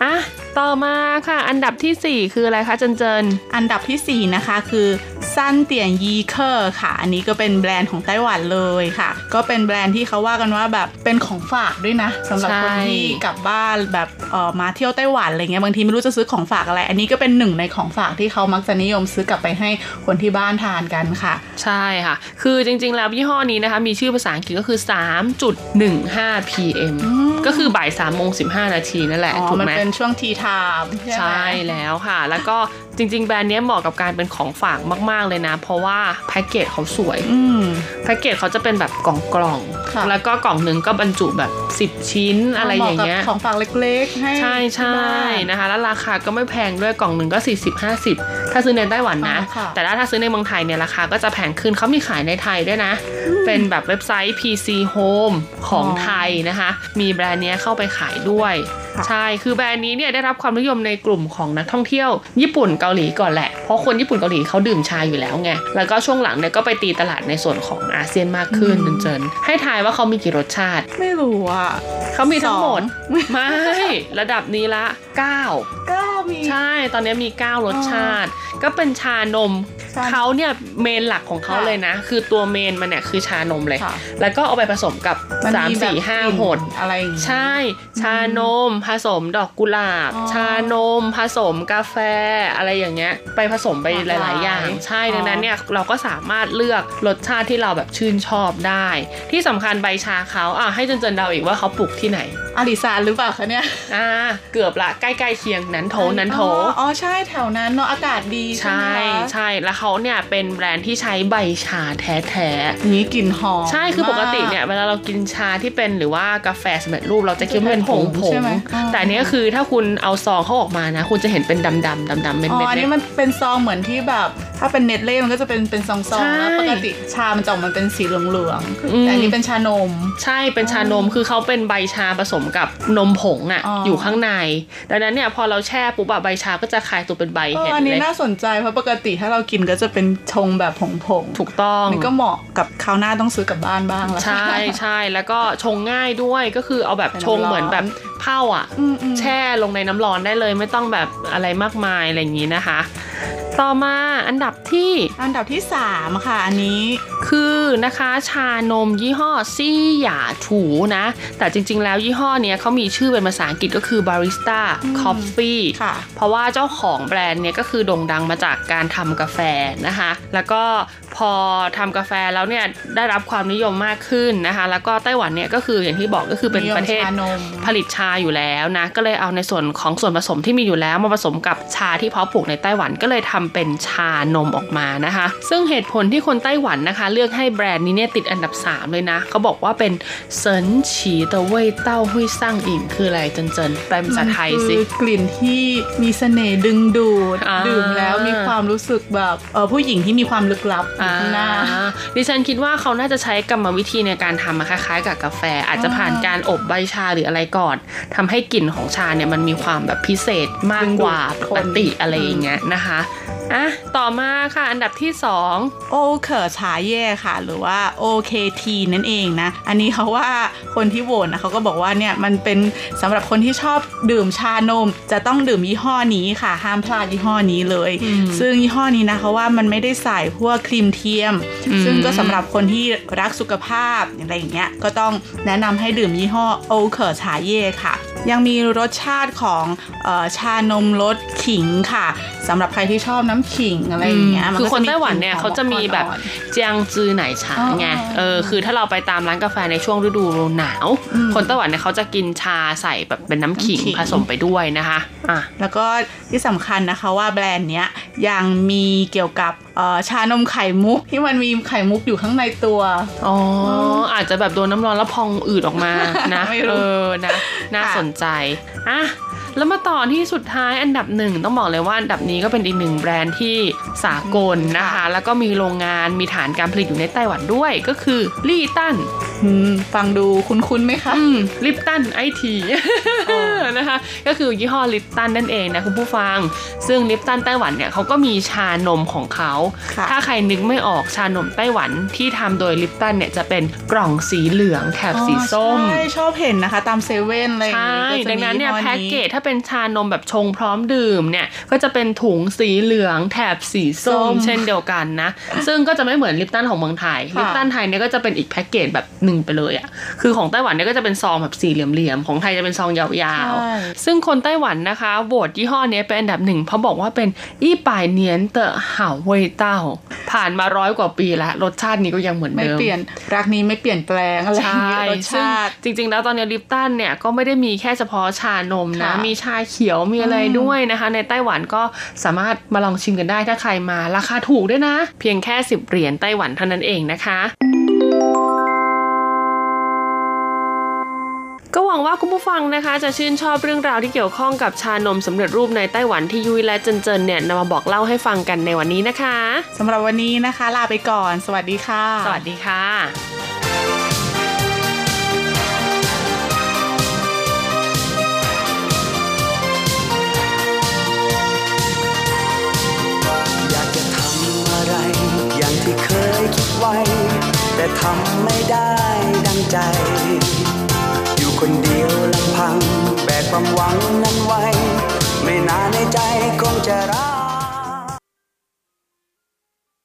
อะ ต่อมาค่ะ อันดับทีสี่ 4 คืออะไรคะเจนเจนอันดับที่ 4 นะคะคือซันเตียนยีเคอร์ค่ะ อันนี้ก็เป็นแบรนด์ของไต้หวันเลยค่ะ ก็เป็นแบรนด์ที่เขาว่ากันว่าแบบเป็นของฝากด้วยนะสำหรับใช่คนที่กลับบ้านแบบเออมาเที่ยวไต้หวันอะไรเงี้ยบางทีไม่รู้จะซื้อของฝากอะไร อันนี้ก็เป็นหนึ่งในของฝากที่เขามักจะนิยมซื้อกลับไปให้คนที่บ้านทานกันค่ะ ใช่ค่ะ คือจริงๆ แล้วยี่ห้อนี้นะคะมีชื่อภาษาอังกฤษก็คือ 3.15 pm ก็คือบ่าย3โมง15 นาทีนั่นแหละอ๋อถูกมันไหมเป็นช่วงทีไทม์ใช่ไหมใช่แล้วค่ะ แล้วก็ จริง ๆ แบรนด์นี้เหมาะกับการเป็นของฝากมาก ๆ เลยนะ เพราะว่าแพ็กเกจเขาสวยอืมแพ็กเกจเขาจะเป็นแบบกล่องกล่องๆค่ะแล้วก็กล่องหนึ่งก็บรรจุแบบ 10 ชิ้นอะไรอย่างเงี้ยหมะกับของฝากเล็กๆให้ใช่ใช่ที่บ้านนะคะ แล้วราคาก็ไม่แพงด้วยกล่องหนึ่งก็ 40 50 ถ้าซื้อในไต้หวันนะอ๋อค่ะแต่ถ้าซื้อในเมืองไทยเนี่ยราคาก็จะแพงขึ้นเขามีขายในไทยด้วยนะ เป็นแบบเว็บไซต์ PC Home ของไทยนะคะ มีแบรนด์เนี้ยเข้าไปขายด้วย ใช่คือแบรนด์นี้เนี่ยได้รับความนิยมในกลุ่มของนักท่องเที่ยว ญี่ปุ่นเกาหลีก่อนแหละ เพราะคนญี่ปุ่นเกาหลีเขาดื่มชาอยู่แล้วไง แล้วก็ช่วงหลังเนี่ยก็ไปตีตลาดในส่วนของอาเซียนมากขึ้นเจนๆให้ทายว่าเขามีกี่รสชาติ ไม่รู้อะเขามีทั้งหมดสองไม่ ระดับนี้ละ9ก็มี ใช่ ตอนนี้มี 9 รสชาติ ก็เป็นชานมชานมเขาเนี่ยเมนหลักของเขาค่ะเลยนะ คือตัวเมนมันเนี่ยคือชานมเลยค่ะแล้วก็เอาไปผสมกับมัน3มีแบบ4 5กลิ่นหดอะไรอย่างงี้ใช่ ชานมผสมดอกกุหลาบอ๋อชานมผสมกาแฟอะไรอย่างเงี้ยไปผสมไปหหลากหลาลายยๆ อย่าง ใช่อ๋อดังนั้นเนี่ยเราก็สามารถเลือกรสชาติที่เราแบบชื่นชอบได้ ที่สำคัญใบชาเขาอะให้เจนๆเดาอีกว่าเขาปลูกที่ไหนอาริซานหรือเปล่าคะเนี่ยอ่าเกือบละใกล้ๆเคียงนั้นโถนั้นโถอ๋ออ๋อใช่แถวนั้นเนาะอากาศดีใช่ใช่ไหมคะใช่แล้วเขาเนี่ยเป็นแบรนด์ที่ใช้ใบชาแท้นี่กลิ่นหอมๆใช่คือปกติเนี่ยมาเวลาเรากินชาที่เป็นหรือว่ากาแฟสำเร็จรูปเราจะคิดว่าเป็นผงผใช่งไหมอ๋อแต่อันนี้ก็คือถ้าคุณเอาซองเขาออกมานะ คุณจะเห็นเป็นดำๆดำๆเป็นอ๋อเม็ดอันๆนี้มันเป็นซองเหมือนที่แบบ ถ้าเป็นเน็ตเล่มันก็จะเป็นเป็นซองใช่ๆแล้วปกติชามันจะออกมาเป็นสีเหลืองอืมๆแต่อันนี้เป็นชานม ใช่เป็นชานมคือเขาเป็นใบชาผสมกับนมผงอะอ๋อออยู่ข้างใน ดังนั้นเนี่ยพอเราแช่ปุ๊บอะใบชาก็จะคลายตัวเป็นใบเออเห็ดอันเลนี้ยน่าสนใจเพราะปกติถ้าเรากินก็จะเป็นชงแบบผงๆถูกต้องนี่ก็เหมาะกับคราวหน้าต้องซื้อกลับบ้านบ้างแล้วใช่ใช่แล้วก็ชงง่ายด้วยก็คือเอาแบบเป็นชงน้ำร้อนเหมือนแบบเผาอะอืมอืมแช่ลงในน้ำร้อนได้เลยไม่ต้องแบบอะไรมากมายอะไรอย่างนี้นะคะต่อมาอันดับที่อันดับที่ 3 ค่ะ อันนี้คือนะคะชานมยี่ห้อ 西雅圖 นะ แต่จริงๆ แล้วยี่ห้อเนี้ยเขามีชื่อเป็นภาษาอังกฤษก็คือ Barista Coffee ค่ะเพราะว่าเจ้าของแบรนด์เนี่ยก็คือโด่งดังมาจากการทำกาแฟนะคะ แล้วก็พอทำกาแฟแล้วเนี่ยได้รับความนิยมมากขึ้นนะคะ แล้วก็ไต้หวันเนี่ยก็คืออย่างที่บอกก็คือเป็นนิยมประเทศชานมผลิตชาอยู่แล้วนะก็เลยเอาในส่วนของส่วนผสมที่มีอยู่แล้วมาผสมกับชาที่เพาะปลูกในไต้หวันก็เลยทำเป็นชานมออกมานะคะ ซึ่งเหตุผลที่คนไต้หวันนะคะ เลือกให้แบรนด์นี้เนี่ยติดอันดับ 3 เลยนะเขาบอกว่าเป็นเซินฉีเตเว่ยเต้าหุยซ่างอิงคืออะไรเจนเจนแปลเป็นภาษาไทยสิมันคือกลิ่นที่มีเสน่ห์ดึงดูดอ่าดื่มแล้วมีความรู้สึกแบบเออผู้หญิงที่มีความลึกลับอยู่อ่าข้างหน้าดิฉันคิดว่าเขาน่าจะใช้กรรมวิธีในการทำมาคล้ายๆ กับกาแฟ อาจจะผ่านการอบใบชาหรืออะไรก่อนทำให้กลิ่นของชาเนี่ยมันมีความแบบพิเศษมากกว่าดึงดูดปคนกติอะไรอย่างเงี้ยนะคะ อะต่อมาค่ะอันดับที่สอง歐可茶葉 ค่ะ หรือว่า OKT นั่นเองนะ อันนี้เขาว่าคนที่โหวตนะเขาก็บอกว่าเนี่ยมันเป็นสำหรับคนที่ชอบดื่มชานม จะต้องดื่มยี่ห้อนี้ค่ะ ห้ามพลาดยี่ห้อนี้เลย ซึ่งยี่ห้อนี้นะเขาว่ามันไม่ได้ใส่พวกครีมเทียม ซึ่งก็สำหรับคนที่รักสุขภาพอะไรอย่างเงี้ยก็ต้องแนะนำให้ดื่มยี่ห้อโอเคอร์ชาเย่ค่ะ ยังมีรสชาติของเออชานมรสขิงค่ะสำหรับใครที่ชอบน้ำขิงอะไรอย่างเงี้ยมัคือก็คนจะมีไต้หวันเนี่ยกลิ่เขาจะมีแบบอ่อนเจียงจือไหนฉาไงอ๋อเออคือถ้าเราไปตามร้านกาแฟในช่วงฤดูหนาวอืมคนไต้หวันเนี่ยเขาจะกินชาใส่แบบเป็นน้ำขิงน้ำขิงผสมไปด้วยนะคะอะแล้วก็ที่สำคัญนะคะว่าแบรนด์เนี้ยยังมีเกี่ยวกับเอ่อชานมไข่มุกที่มันมีไข่มุกอยู่ข้างในตัว อ๋อ อาจจะแบบโดนน้ำร้อนแล้วพองอืดออกมานะไม่รู้เออ นะ น่าค่ะสนใจ อะ แล้วมาต่อที่สุดท้ายอันดับหนึ่งต้องบอกเลยว่าอันดับนี้ก็เป็นอีกหนึ่งแบรนด์ที่สากลนะคะ แล้วก็มีโรงงานมีฐานการผลิตอยู่ในไต้หวันด้วยก็คือลี่ตันอืมฟังดูคุ้นๆไหมคะอืมลิปตันไอทีนะคะก็คือยี่ห้อลิปตันนั่นเองนะคุณผู้ฟัง ซึ่งลิปตันไต้หวันเนี่ยเขาก็มีชานมของเขาค่ะถ้าใครนึกไม่ออกชานมไต้หวันที่ทำโดยลิปตันเนี่ยจะเป็นกล่องสีเหลืองแถบสีส้มใช่ชอบเห็นนะคะ ตามเซเว่นอะไรอย่างใช่งี้ก็จะดังนั้นเนี่ยมีแพ็กเกจถ้าเป็นชานมแบบชงพร้อมดื่มเนี่ยก็จะเป็นถุงสีเหลืองแถบสีส้ม เช่นเดียวกันนะ ซึ่งก็จะไม่เหมือนลิปตันของเมืองไทยลิปตันไทยเนี่ยก็จะเป็นอีกแพ็กเกจแบบหนึ่งไปเลยอะคือของไต้หวันเนี่ยก็จะเป็นซองแบบสี่เหลี่ยมๆของไทยจะเป็นซองยาวๆ ซึ่งคนไต้หวันนะคะโหวตยี่ห้อนี้เป็นอันดับหนึ่งเพราะบอกว่าเป็นอี้ป่ายเนียนเตอเห่าเว่ยเต้า ผ่านมาร้อยกว่าปีแล้วรสชาตินี้ก็ยังเหมือนเดิมไม่เปลี่ยนรักนี้ไม่เปลี่ยนแปลงอะไรอย่างเงี้ยรสชาติจริง ๆ แล้วตอนนี้ลิปตันเนี่ยก็ไม่ได้มีแค่เฉพาะชานมนะค่ะมีชาเขียวมีอะไรด้วยนะคะ ในไต้หวันก็สามารถมาลองชิมกันได้ถ้าใครมาราคาถูกด้วยนะ เพียงแค่ 10 เหรียญไต้หวันเท่านั้นเองนะคะ ก็หวังว่าคุณผู้ฟังนะคะ จะชื่นชอบเรื่องราวที่เกี่ยวข้องกับชานมสำเร็จรูปในไต้หวันที่ยุ้ยและเจนเจนเนี่ยนำมาบอกเล่าให้ฟังกันในวันนี้นะคะสำหรับวันนี้นะคะลาไปก่อน สวัสดีค่ะ สวัสดีค่ะที่เคยคิดไว้แต่ทำไม่ได้ดังใจ คนเดียวลำพัง แบกความหวังนั้นไว้ ไม่นานในใจคงจะรัก